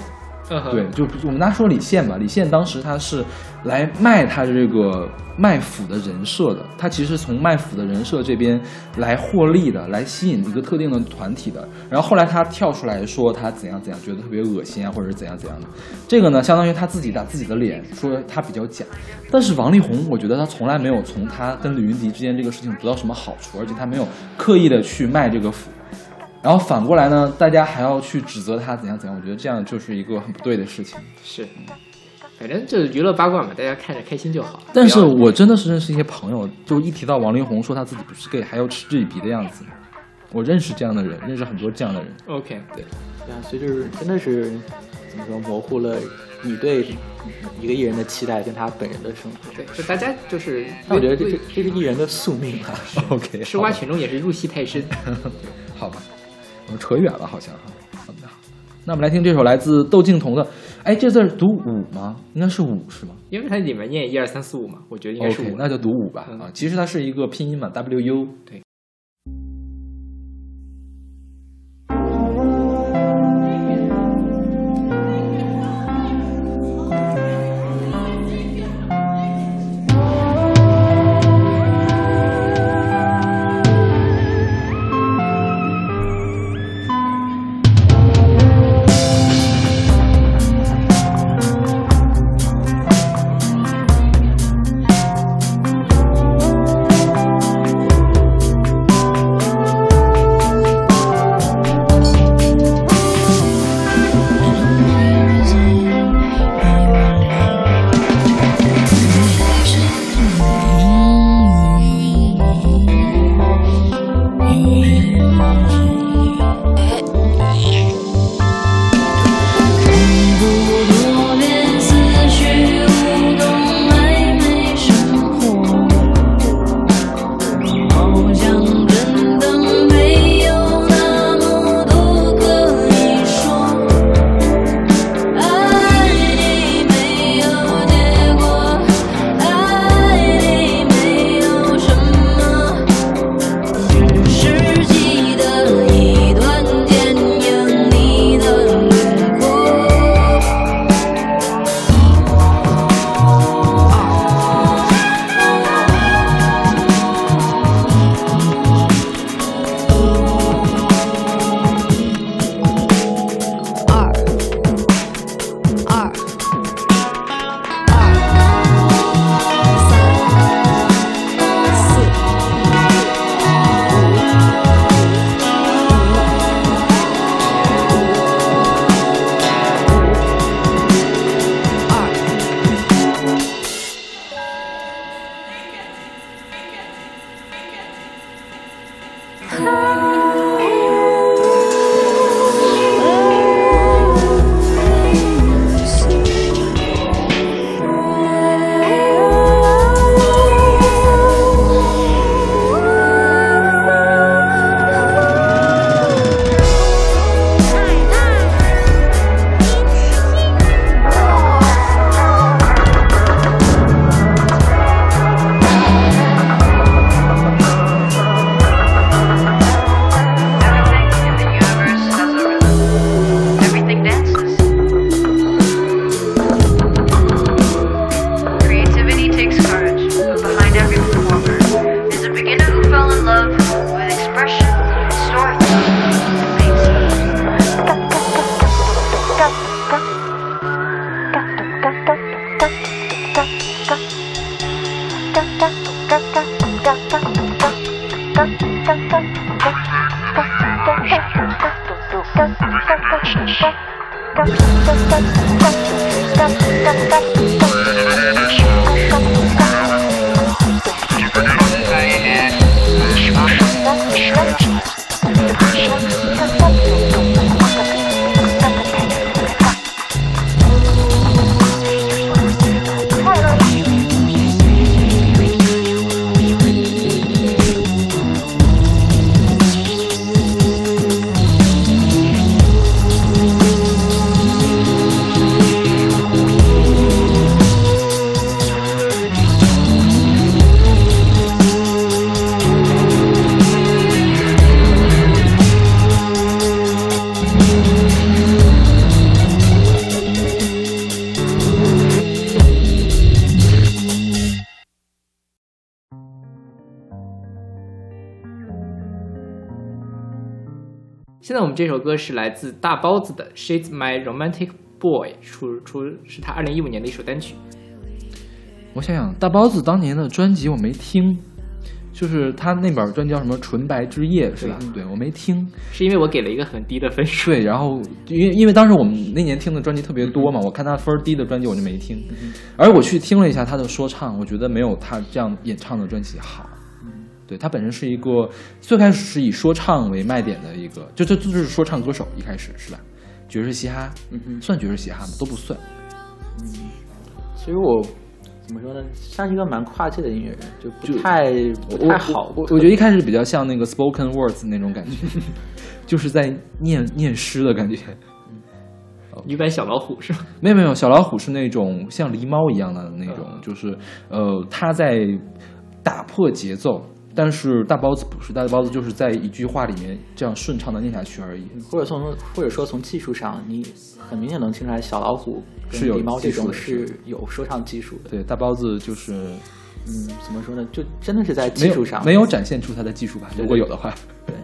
对，就我们拿说李现吧，李现当时他是来卖他这个卖腐的人设的，他其实从卖腐的人设这边来获利的，来吸引一个特定的团体的。然后后来他跳出来说他怎样怎样，觉得特别恶心啊，或者是怎样怎样的。这个呢，相当于他自己打自己的脸，说他比较假。但是王力宏，我觉得他从来没有从他跟李云迪之间这个事情得到什么好处，而且他没有刻意的去卖这个腐。然后反过来呢，大家还要去指责他怎样怎样，我觉得这样就是一个很不对的事情。是，反正就是娱乐八卦嘛，大家看着开心就好。但是我真的是认识一些朋友，就一提到王力宏说他自己不是 gay，还要嗤之以鼻的样子。我认识这样的人，认识很多这样的人。OK，对，对啊，所以就是真的是怎么说，模糊了你对一个艺人的期待跟他本人的生活。对，就大家就是，但我觉得这这这是艺人的宿命吧。OK，吃瓜群众也是入戏太深。好吧，我扯远了，好像哈。好的，那我们来听这首来自窦靖童的，哎，这字儿读五吗？应该是五是吗因为它里面念一二三四五嘛，我觉得应该是五。那就读五吧。嗯啊，其实它是一个拼音嘛，W U。对。这首歌是来自大包子的《She's My Romantic Boy》，出出是他二零一五年的一首单曲。我想想，大包子当年的专辑我没听，就是他那本专辑叫什么《纯白之夜》是吧？对我没听。是因为我给了一个很低的分数。对，然后因为因为当时我们那年听的专辑特别多嘛，我看他分儿低的专辑我就没听，而我去听了一下他的说唱，我觉得没有他这样演唱的专辑好。对他本身是一个最开始是以说唱为卖点的一个，就这这就是说唱歌手一开始是吧？爵士嘻哈，嗯哼算爵士嘻哈吗？都不算。嗯其实我怎么说呢，像是一个蛮跨界的音乐人，就就不太不太好。我我觉得一开始比较像那个 spoken words 那种感觉，就是在念念诗的感觉。女版小老虎是吗？没有没有，小老虎是那种像狸猫一样的那种，就是呃，他在打破节奏，但是大包子不是，大包子就是在一句话里面这样顺畅的念下去而已。或者从或者说从技术上，你很明显能听出来小老虎跟是有这种是有说唱技术的。对，大包子就是嗯，怎么说呢？就真的是在技术上没有展现出他的技术吧？如果有的话，对。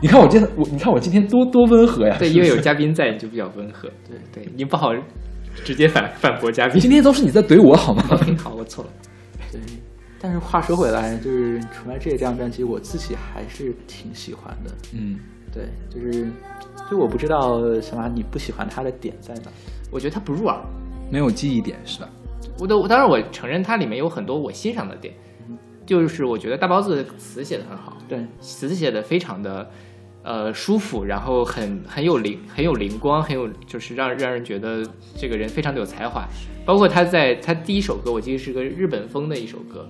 你看我今天我你看我今天多多温和呀！对，是是因为有嘉宾在，你就比较温和。对对，你不好直接反反驳嘉宾。今天都是你在怼我好吗？好，我错了。对，但是话说回来，就是《纯白之夜》这张专辑，我自己还是挺喜欢的。嗯，对，就是就我不知道小马你不喜欢他的点在哪？我觉得他不入耳。没有记忆点是吧？我都，当然我承认它里面有很多我欣赏的点，就是我觉得大包子的词写的很好，对，词写的非常的呃舒服，然后很很有灵很有灵光，很有就是让让人觉得这个人非常的有才华。包括他在他第一首歌，我记得是个日本风的一首歌，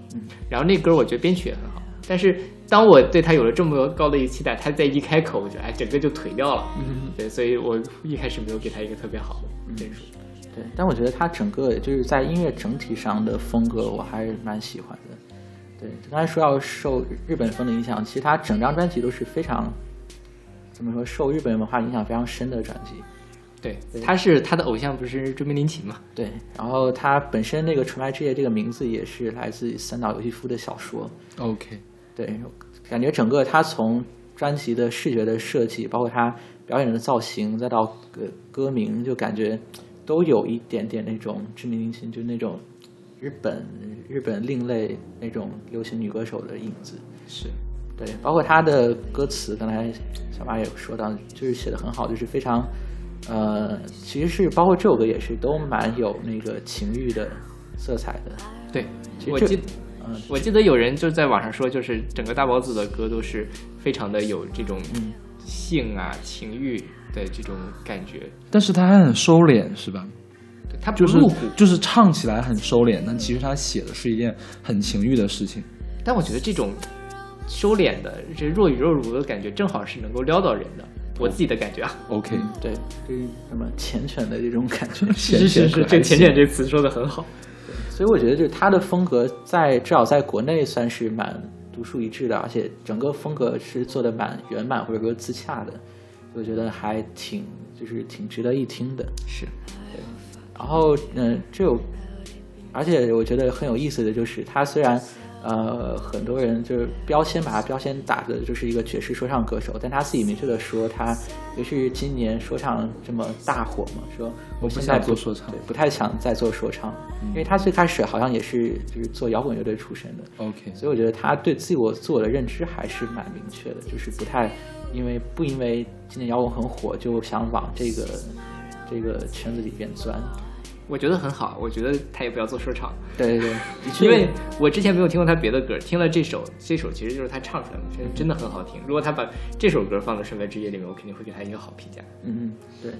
然后那歌我觉得编曲也很好。但是当我对他有了这么高的一个期待，他在一开口，我觉得哎整个就颓掉了。嗯，对，所以我一开始没有给他一个特别好的分数。对，但我觉得他整个就是在音乐整体上的风格，我还是蛮喜欢的。对，刚才说要受日本风的影响，其实他整张专辑都是非常怎么说受日本文化影响非常深的专辑。对对，他是他的偶像不是追名林檎嘛？对，然后他本身那个《纯白之夜》这个名字也是来自三岛由纪夫的小说。OK，对，感觉整个他从专辑的视觉的设计，包括他表演的造型，再到歌歌名，就感觉都有一点点那种知名林檎，就那种日本日本另类那种流行女歌手的影子。是，对，包括他的歌词，刚才小马也有说到，就是写的很好，就是非常，呃，其实是包括这首歌也是都蛮有那个情欲的色彩的。对我记嗯，我记得有人就在网上说，就是整个大包子的歌都是非常的有这种嗯性啊、情欲的这种感觉，但是他还很收敛是吧？对它不就是露骨，就是唱起来很收敛，但其实他写的是一件很情欲的事情。但我觉得这种收敛的、这若有若如的感觉，正好是能够撩到人的。我自己的感觉啊，OK，对，就是什么缱绻的这种感觉。是是是这“缱绻”这词说的很好。所以我觉得就是他的风格在至少在国内算是蛮独树一帜的，而且整个风格是做的蛮圆满或者说自洽的，我觉得还挺就是挺值得一听的。是，对然后嗯，这有，而且我觉得很有意思的就是，他虽然呃很多人就是标签把他标签打的就是一个爵士说唱歌手，但他自己明确的说，他尤其是今年说唱这么大火嘛，说我不现在想做说唱对，不太想再做说唱，因为他最开始好像也是就是做摇滚乐队出身的，OK，所以我觉得他对自我自我的认知还是蛮明确的，就是不太因为不因为今年摇滚很火就想往这个这个圈子里边钻。我觉得很好。我觉得他也不要做说唱，对对对，的确 因为我之前没有听过他别的歌，听了这首，这首其实就是他唱出来的，真真的很好听。如果他把这首歌放到《深白之夜》里面，我肯定会给他一个好评价。嗯嗯对。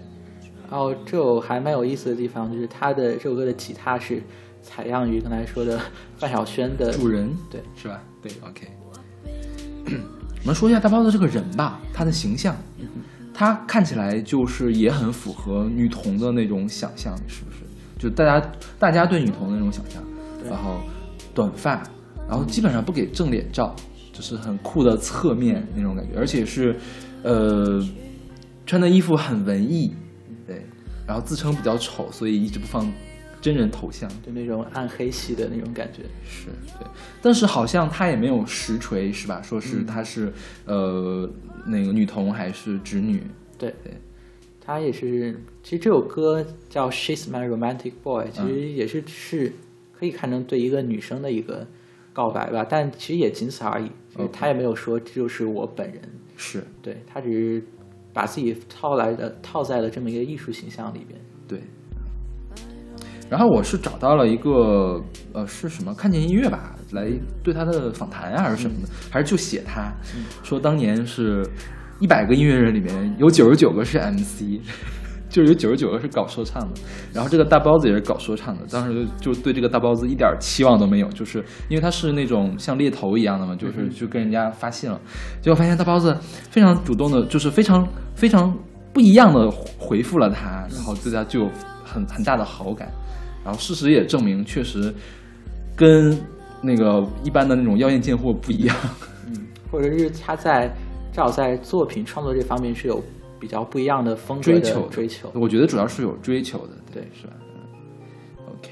然后这首还蛮有意思的地方，就是他的这首歌的吉他是采样于刚才说的范晓萱的主人对是吧？对，OK。我们说一下大包子这个人吧，他的形象，他看起来就是也很符合女童的那种想象，是不是？就大家大家对女童的那种想象，然后短发，然后基本上不给正脸照，就是很酷的侧面那种感觉，而且是，呃，穿的衣服很文艺，对，然后自称比较丑，所以一直不放真人头像，就那种暗黑系的那种感觉。是对，但是好像他也没有实锤是吧？说是嗯他是、呃那个女童还是直女？对对，他也是，其实这首歌叫《She's My Romantic Boy》，其实也是是可以看成对一个女生的一个告白吧，但其实也仅此而已。他也没有说这就是我本人，是对他只是把自己套来的套在了这么一个艺术形象里边。对。然后我是找到了一个呃是什么看见音乐吧，来对他的访谈啊还是什么的，还是就写他，说当年是一百个音乐人里面有九十九个是 MC，就是有九十九个是搞说唱的，然后这个大包子也是搞说唱的，当时就就对这个大包子一点期望都没有，就是因为他是那种像猎头一样的嘛，就是就跟人家发信了，结果发现大包子非常主动的，就是非常非常不一样的回复了他，然后对他就有很很大的好感，然后事实也证明，确实跟那个一般的那种妖艳贱货不一样。嗯，或者是他在至少在作品创作这方面是有比较不一样的风格的追求追求。我觉得主要是有追求的，对是吧？嗯，OK。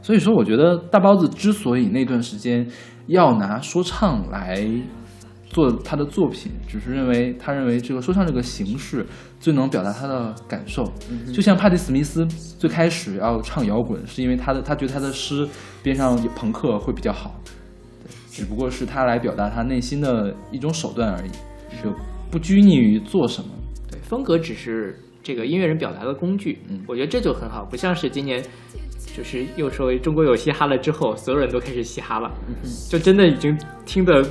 所以说，我觉得大包子之所以那段时间要拿说唱来做他的作品，只是认为他认为这个说唱这个形式最能表达他的感受。就像帕蒂·史密斯最开始要唱摇滚，是因为他的他觉得他的诗边上有朋克会比较好，对，只不过是他来表达他内心的一种手段而已，就不拘泥于做什么。对，风格只是这个音乐人表达的工具。嗯我觉得这就很好，不像是今年，就是又说中国有嘻哈了之后，所有人都开始嘻哈了，嗯就真的已经听得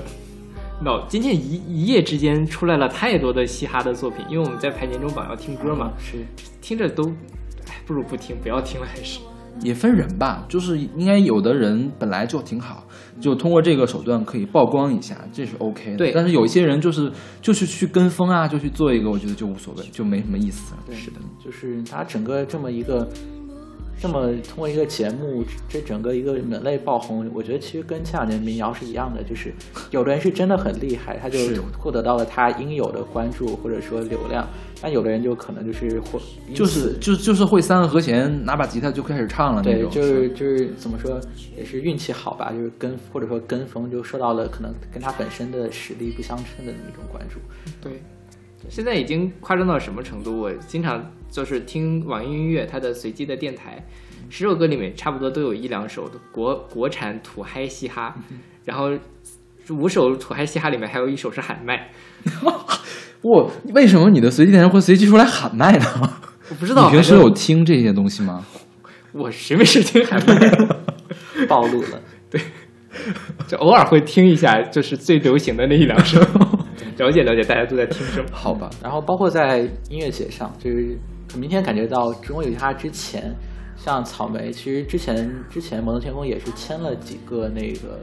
脑今天一一夜之间出来了太多的嘻哈的作品，因为我们在排年终榜要听歌嘛，是听着都，哎，不如不听，不要听了，还是。也分人吧，就是应该有的人本来就挺好，就通过这个手段可以曝光一下，这是 OK 的。对但是有一些人就是就是去跟风啊，就去做一个，我觉得就无所谓，就没什么意思了。对，是的，就是他整个这么一个，这么通过一个节目，这整个一个门类爆红，我觉得其实跟前两年民谣是一样的，就是有的人是真的很厉害，他就获得到了他应有的关注或者说流量，但有的人就可能就是会就是就就是会三个和弦，拿把吉他就开始唱了那对，种。就是就是怎么说，也是运气好吧，就是跟或者说跟风，就受到了可能跟他本身的实力不相称的那种关注。对，现在已经夸张到什么程度？我经常就是听网易音乐它的随机的电台，十首歌里面差不多都有一两首的国国产土嗨嘻哈，然后五首土嗨嘻哈里面还有一首是喊麦，我为什么你的随机电台会随机出来喊麦呢？我不知道。你平时有听这些东西吗？我谁没事听喊麦？暴露了，对就偶尔会听一下，就是最流行的那一两首，了解了解大家都在听什么。好吧，然后包括在音乐节上，就是明天感觉到中国有嘻哈之前，像草莓，其实之前之前摩登天空也是签了几个那个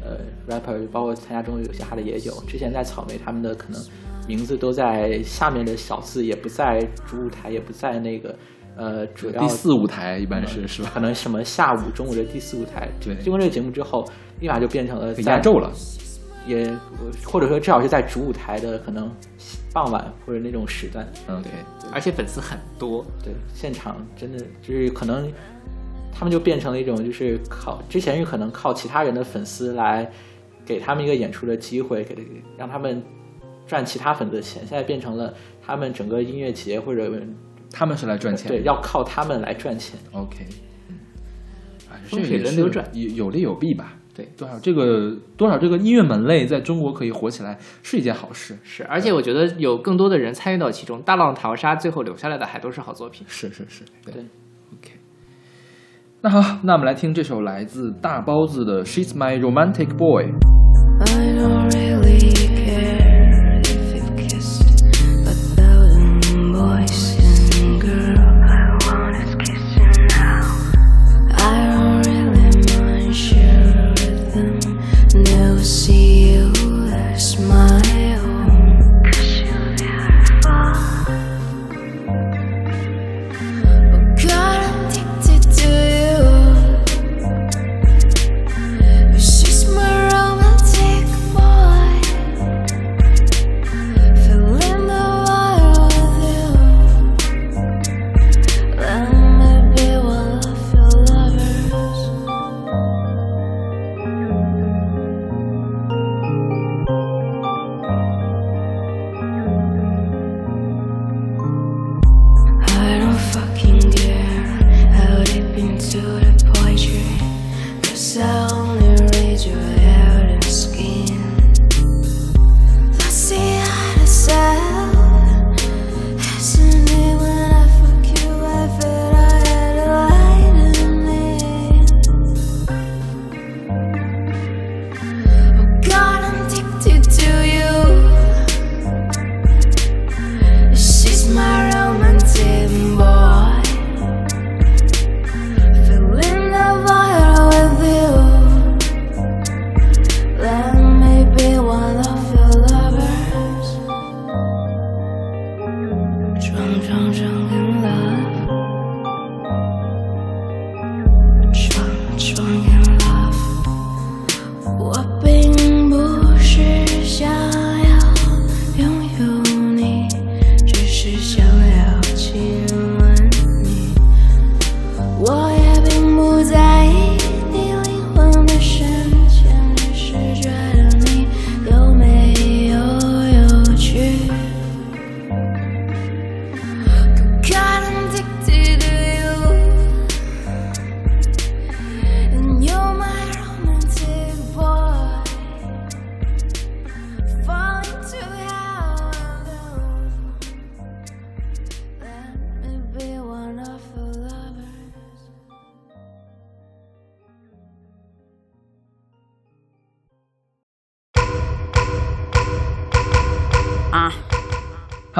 呃 rapper，包括参加中国有嘻哈的也有。之前在草莓他们的可能名字都在下面的小字，也不在主舞台，也不在那个呃主要第四舞台一般是是吧？可能什么下午、中午的第四舞台。对经过这个节目之后，立马就变成了压轴了。也或者说至少是在主舞台的可能傍晚或者那种时段。嗯，对而且粉丝很多，对，现场真的就是可能他们就变成了一种就是靠之前是可能靠其他人的粉丝来给他们一个演出的机会，给让他们赚其他粉丝的钱，现在变成了他们整个音乐节或者他们是来赚钱。对要靠他们来赚钱。OK，哎，风水这也是轮流转有有利有弊吧。对多少这个多少这个音乐门类在中国可以火起来是一件好事。是，而且我觉得有更多的人参与到其中，大浪淘沙，最后留下来的还都是好作品。是是是，对对 OK。那好，那我们来听这首来自大包子的《She's My Romantic Boy》。I don't really care if it kissed a thousand boys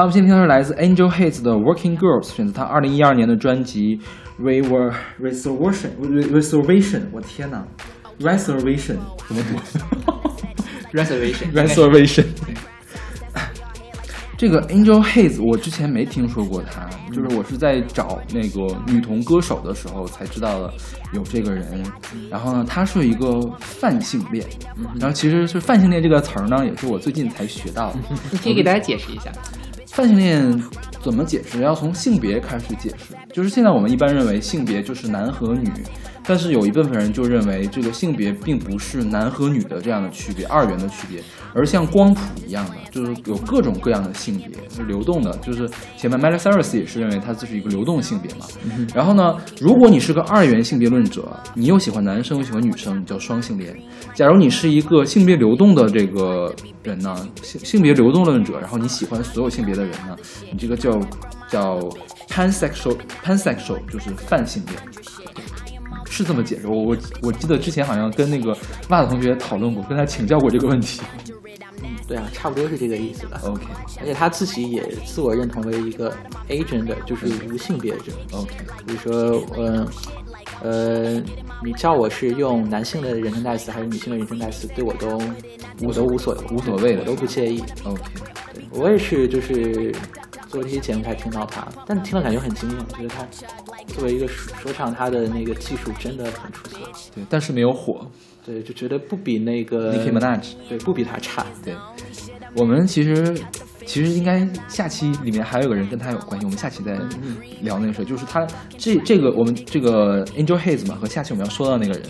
好，我们现在听的是来自 Angel Haze 的 Working Girls，选择他二零一二年的专辑 We Were Reservation Reservation，我天哪，Reservation 怎么读 reservation？Reservation。这个 Angel Haze 我之前没听说过他，就是我是在找那个女童歌手的时候才知道了有这个人。然后呢，他是一个泛性恋，然后其实是泛性恋这个词儿呢，也是我最近才学到的。你可以给大家解释一下。泛性恋怎么解释？要从性别开始解释。就是现在我们一般认为性别就是男和女，但是有一部分人就认为这个性别并不是男和女的这样的区别，二元的区别，而像光谱一样的，就是有各种各样的性别，是流动的。就是前面 Miley Cyrus 也是认为它这是一个流动性别嘛。然后呢，如果你是个二元性别论者，你又喜欢男生又喜欢女生，你叫双性恋。假如你是一个性别流动的这个人呢，性性别流动论者，然后你喜欢所有性别的人呢，你这个叫叫 pansexual pansexual 就是泛性恋，是这么解释。我我我记得之前好像跟那个袜子同学讨论过，跟他请教过这个问题。嗯对啊，差不多是这个意思的。OK 而且他自己也自我认同为一个 agent，就是无性别者。OK，比如说，嗯，呃，你叫我是用男性的人称代词还是女性的人称代词，对我都我都无所无所谓的我都不介意。OK，对我也是，就是做这些节目才听到他，但听了感觉很惊艳。我觉得他作为一个说说唱，他的那个技术真的很出色。对，但是没有火。对，就觉得不比那个 Nicki Minaj 对，不比他差。对，我们其实其实应该下期里面还有个人跟他有关系，我们下期再聊那个事儿。就是他这这个我们这个 Angel Haze 嘛，和下期我们要说到那个人，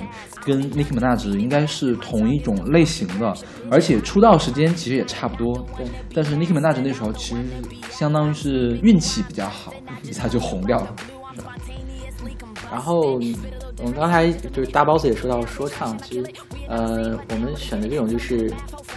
跟 Nicki Minaj 应该是同一种类型的，而且出道时间其实也差不多。对，但是 Nicki Minaj 那时候其实相当于是运气比较好，一下就红掉了。然后我们刚才就是大 boss 也说到说唱，其实呃，我们选的这种就是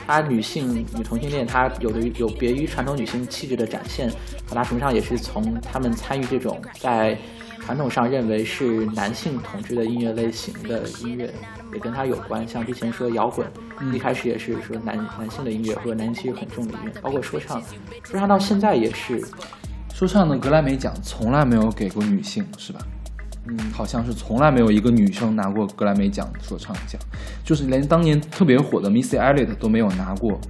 她女性女同性恋，她有的有别于传统女性气质的展现，很大程度上也是从她们参与这种在传统上认为是男性统治的音乐类型的音乐，也跟它有关。像之前说摇滚，一开始也是说男男性的音乐或者男性气质很重的音乐，包括说唱，说唱到现在也是说唱的格莱美奖从来没有给过女性，是吧？嗯，好像是从来没有一个女生拿过格莱美奖说唱奖，就是连当年特别火的 Missy Elliott 都没有拿过。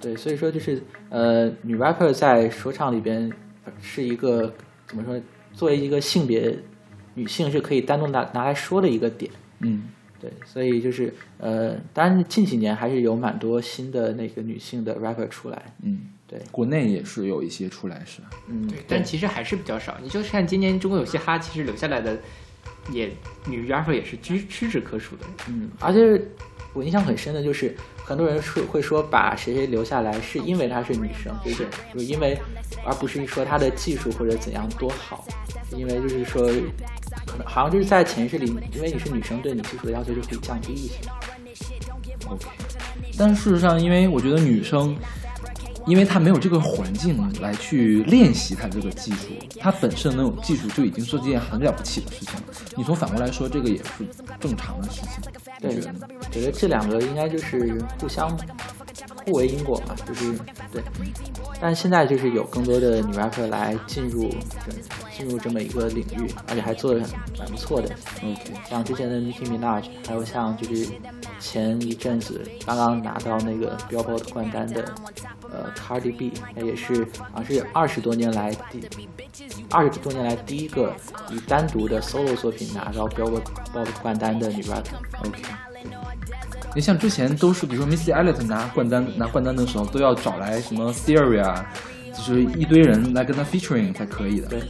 对，所以说就是呃，女 rapper 在说唱里边是一个怎么说？作为一个性别，女性是可以单独拿拿来说的一个点。嗯，对，所以就是呃，当然近几年还是有蛮多新的那个女性的 rapper 出来。嗯，对，国内也是有一些出来是吧？嗯，对，但其实还是比较少。你就看今年中国有嘻哈，其实留下来的也女 rapper 也是屈屈指可数的。嗯，而且我印象很深的就是，很多人说会说把谁谁留下来是因为她是女生，对不对？就是因为，而不是说她的技术或者怎样多好，因为就是说，可能好像就是在潜意识里，因为你是女生，对你技术的要求就可以降低一些。OK，但事实上，因为我觉得女生，因为他没有这个环境来去练习他这个技术，他本身那种技术就已经是件很了不起的事情了。你从反过来说，这个也是正常的事情，对觉得？，觉得这两个应该就是互相互为因果嘛，就是对。但现在就是有更多的女 rapper 来进入这进入这么一个领域，而且还做的蛮不错的。OK，像之前的 Nicki Minaj，还有像就是前一阵子刚刚拿到那个 Billboard 冠单的呃 Cardi B，那也是好像是二十多年来第二十多年来第一个以单独的 solo 作品拿到 Billboard 冠单的女 rapper。OK。你像之前都是，比如说 Missy Elliott 拿冠单拿冠单的时候，都要找来什么 Theory 啊，就是一堆人来跟他 featuring 才可以的。对是。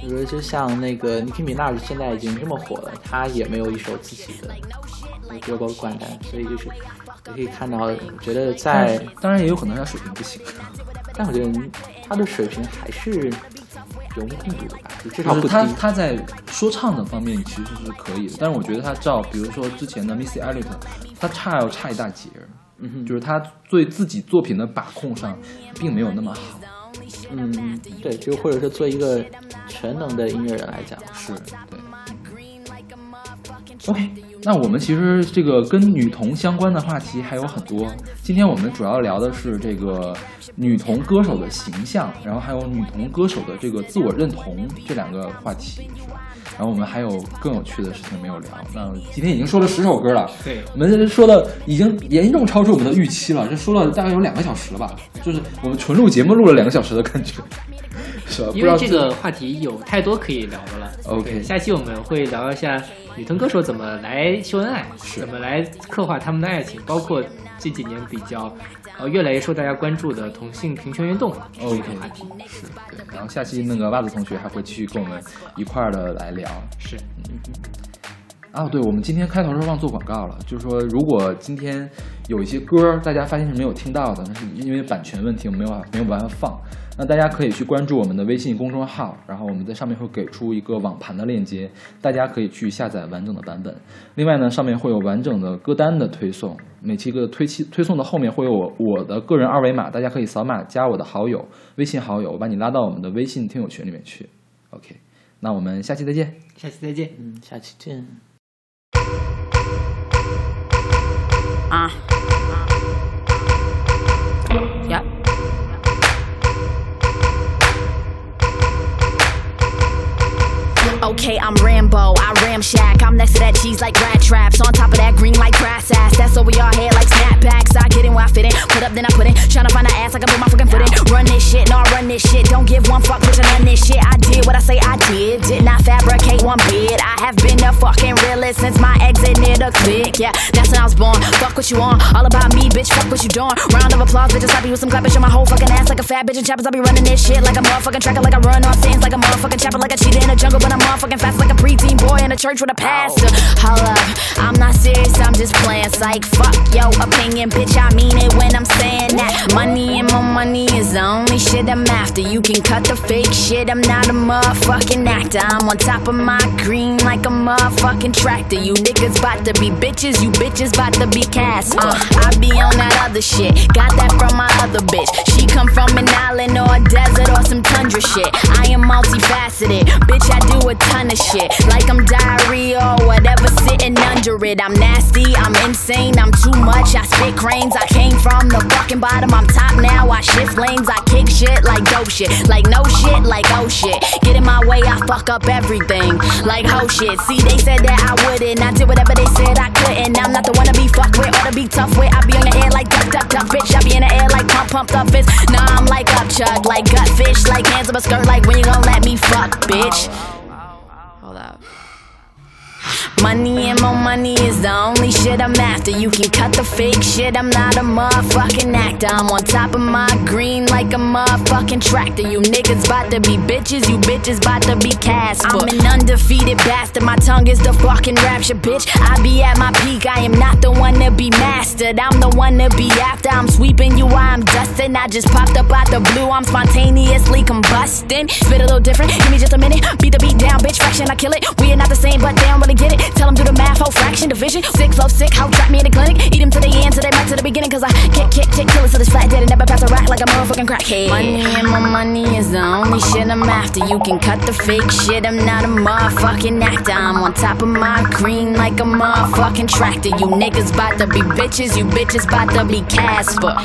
比如就像那个 Nicki Minaj 现在已经这么火了，她也没有一首自己的 Billboard 冠单，所以就是也可以看到，我觉得在，当然也有可能他水平不行，但我觉得他的水平还是有目共睹的吧，就至少就是他不低。他在说唱的方面其实是可以的，但是我觉得他照比如说之前的 Missy Elliott，他差要差一大截儿，嗯哼，就是他对自己作品的把控上并没有那么好。嗯，对，就或者是做一个全能的音乐人来讲，是对。OK，那我们其实这个跟女童相关的话题还有很多。今天我们主要聊的是这个女童歌手的形象，然后还有女童歌手的这个自我认同这两个话题，是吧？然后我们还有更有趣的事情没有聊。那今天已经说了十首歌了，对我们说的已经严重超出我们的预期了，这说了大概有两个小时了吧？就是我们纯录节目录了两个小时的感觉，是吧？不知道因为这个话题有太多可以聊的了。OK 下期我们会聊一下女团歌手怎么来秀恩爱，是怎么来刻画他们的爱情，包括这几年比较呃越来越受大家关注的同性平权运动这 OK 个话题。是对。然后下期那个袜子同学还会继续跟我们一块儿的来聊。是，啊，对，我们今天开头是忘做广告了，就是说，如果今天有一些歌儿大家发现是没有听到的，那是因为版权问题，我们没有办法没有办法放。那大家可以去关注我们的微信公众号，然后我们在上面会给出一个网盘的链接，大家可以去下载完整的版本。另外呢，上面会有完整的歌单的推送，每期个推期推送的后面会有我我的个人二维码，大家可以扫码加我的好友，微信好友，我把你拉到我们的微信听友群里面去。OK，那我们下期再见。下期再见。嗯，下期见。Uh. Okay, I'm Rambo, I ramshack. I'm next to that cheese like rat traps. On top of that green like grass ass. That's over your head like snapbacks. I get in where I fit in. Put up, then I put in. Tryna find an ass, I can put my fucking foot in. Run this shit, no, I run this shit. Don't give one fuck, bitch, I done this shit. I did what I say I did. Did not fabricate one bit. I have been a fucking realist since my exit near the click. Yeah, that's when I was born. Fuck what you on. All about me, bitch. Fuck what you doing. Round of applause, bitches. I be with some clap, bitch. on my whole fucking ass like a fat bitch. And choppers, I'll be running this shit like a motherfucking tracker, like I run on scenes, like a motherfucking chopper, like a cheetah in the jungle. But I'm motherfucking fast, like a preteen boy in a church with a pastor. Hold up, I'm not serious, I'm just playing. Psych, fuck your opinion, bitch. I mean it when I'm saying that. Money and my money is the only shit I'm after. You can cut the fake shit, I'm not a motherfucking actor. I'm on top of my green like a motherfucking tractor. You niggas bout to be bitches, you bitches bout to be cast. Uh, I be on that other shit, got that from my other bitch. She come from an island or a desert or some tundra shit. I am multifaceted, bitch. I do a ton of shit, like I'm diarrhea or whatever, sitting under it. I'm nasty, I'm insane, I'm too much. I spit cranes, I came from the fucking bottom. I'm top now, I shift lanes, I kick shit like dope shit, like no shit, like oh shit. Get in my way, I fuck up everything, like oh shit. See, they said that I wouldn't, I did whatever they said I couldn't. I'm not the one to be fucked with or to be tough with. I be on the air like duck, duck, duck, bitch. I be in the air like pump, pump, up fist. Nah, I'm like up chug, like gut fish, like hands up a skirt, like when you gon' let me fuck, bitch. Money and more money is the only shit I'm after. You can cut the fake shit, I'm not a motherfucking actor. I'm on top of my green like a motherfucking tractor. You niggas bout to be bitches, you bitches bout to be cast. I'm an undefeated bastard, my tongue is the fucking rapture, bitch. I be at my peak, I am not the one to be mastered. I'm the one to be after. I'm sweeping you while I'm dusting. I just popped up out the blue, I'm spontaneously combusting. Spit a little different, give me just a minute. Beat the beat down, bitch, fraction, I kill it. We are not the same, but don't really get it. Tell them do the math, whole fraction, division. Sick, flow, sick, how trap me in the clinic. Eat them to the end, till they back to the beginning. Cause I kick, kick, kick, kill it, so this flat dead and never pass a rack like a motherfucking crackhead. Money and my money is the only shit I'm after. You can cut the fake shit, I'm not a motherfucking actor. I'm on top of my green like a motherfucking tractor. You niggas bout to be bitches, you bitches bout to be Casper.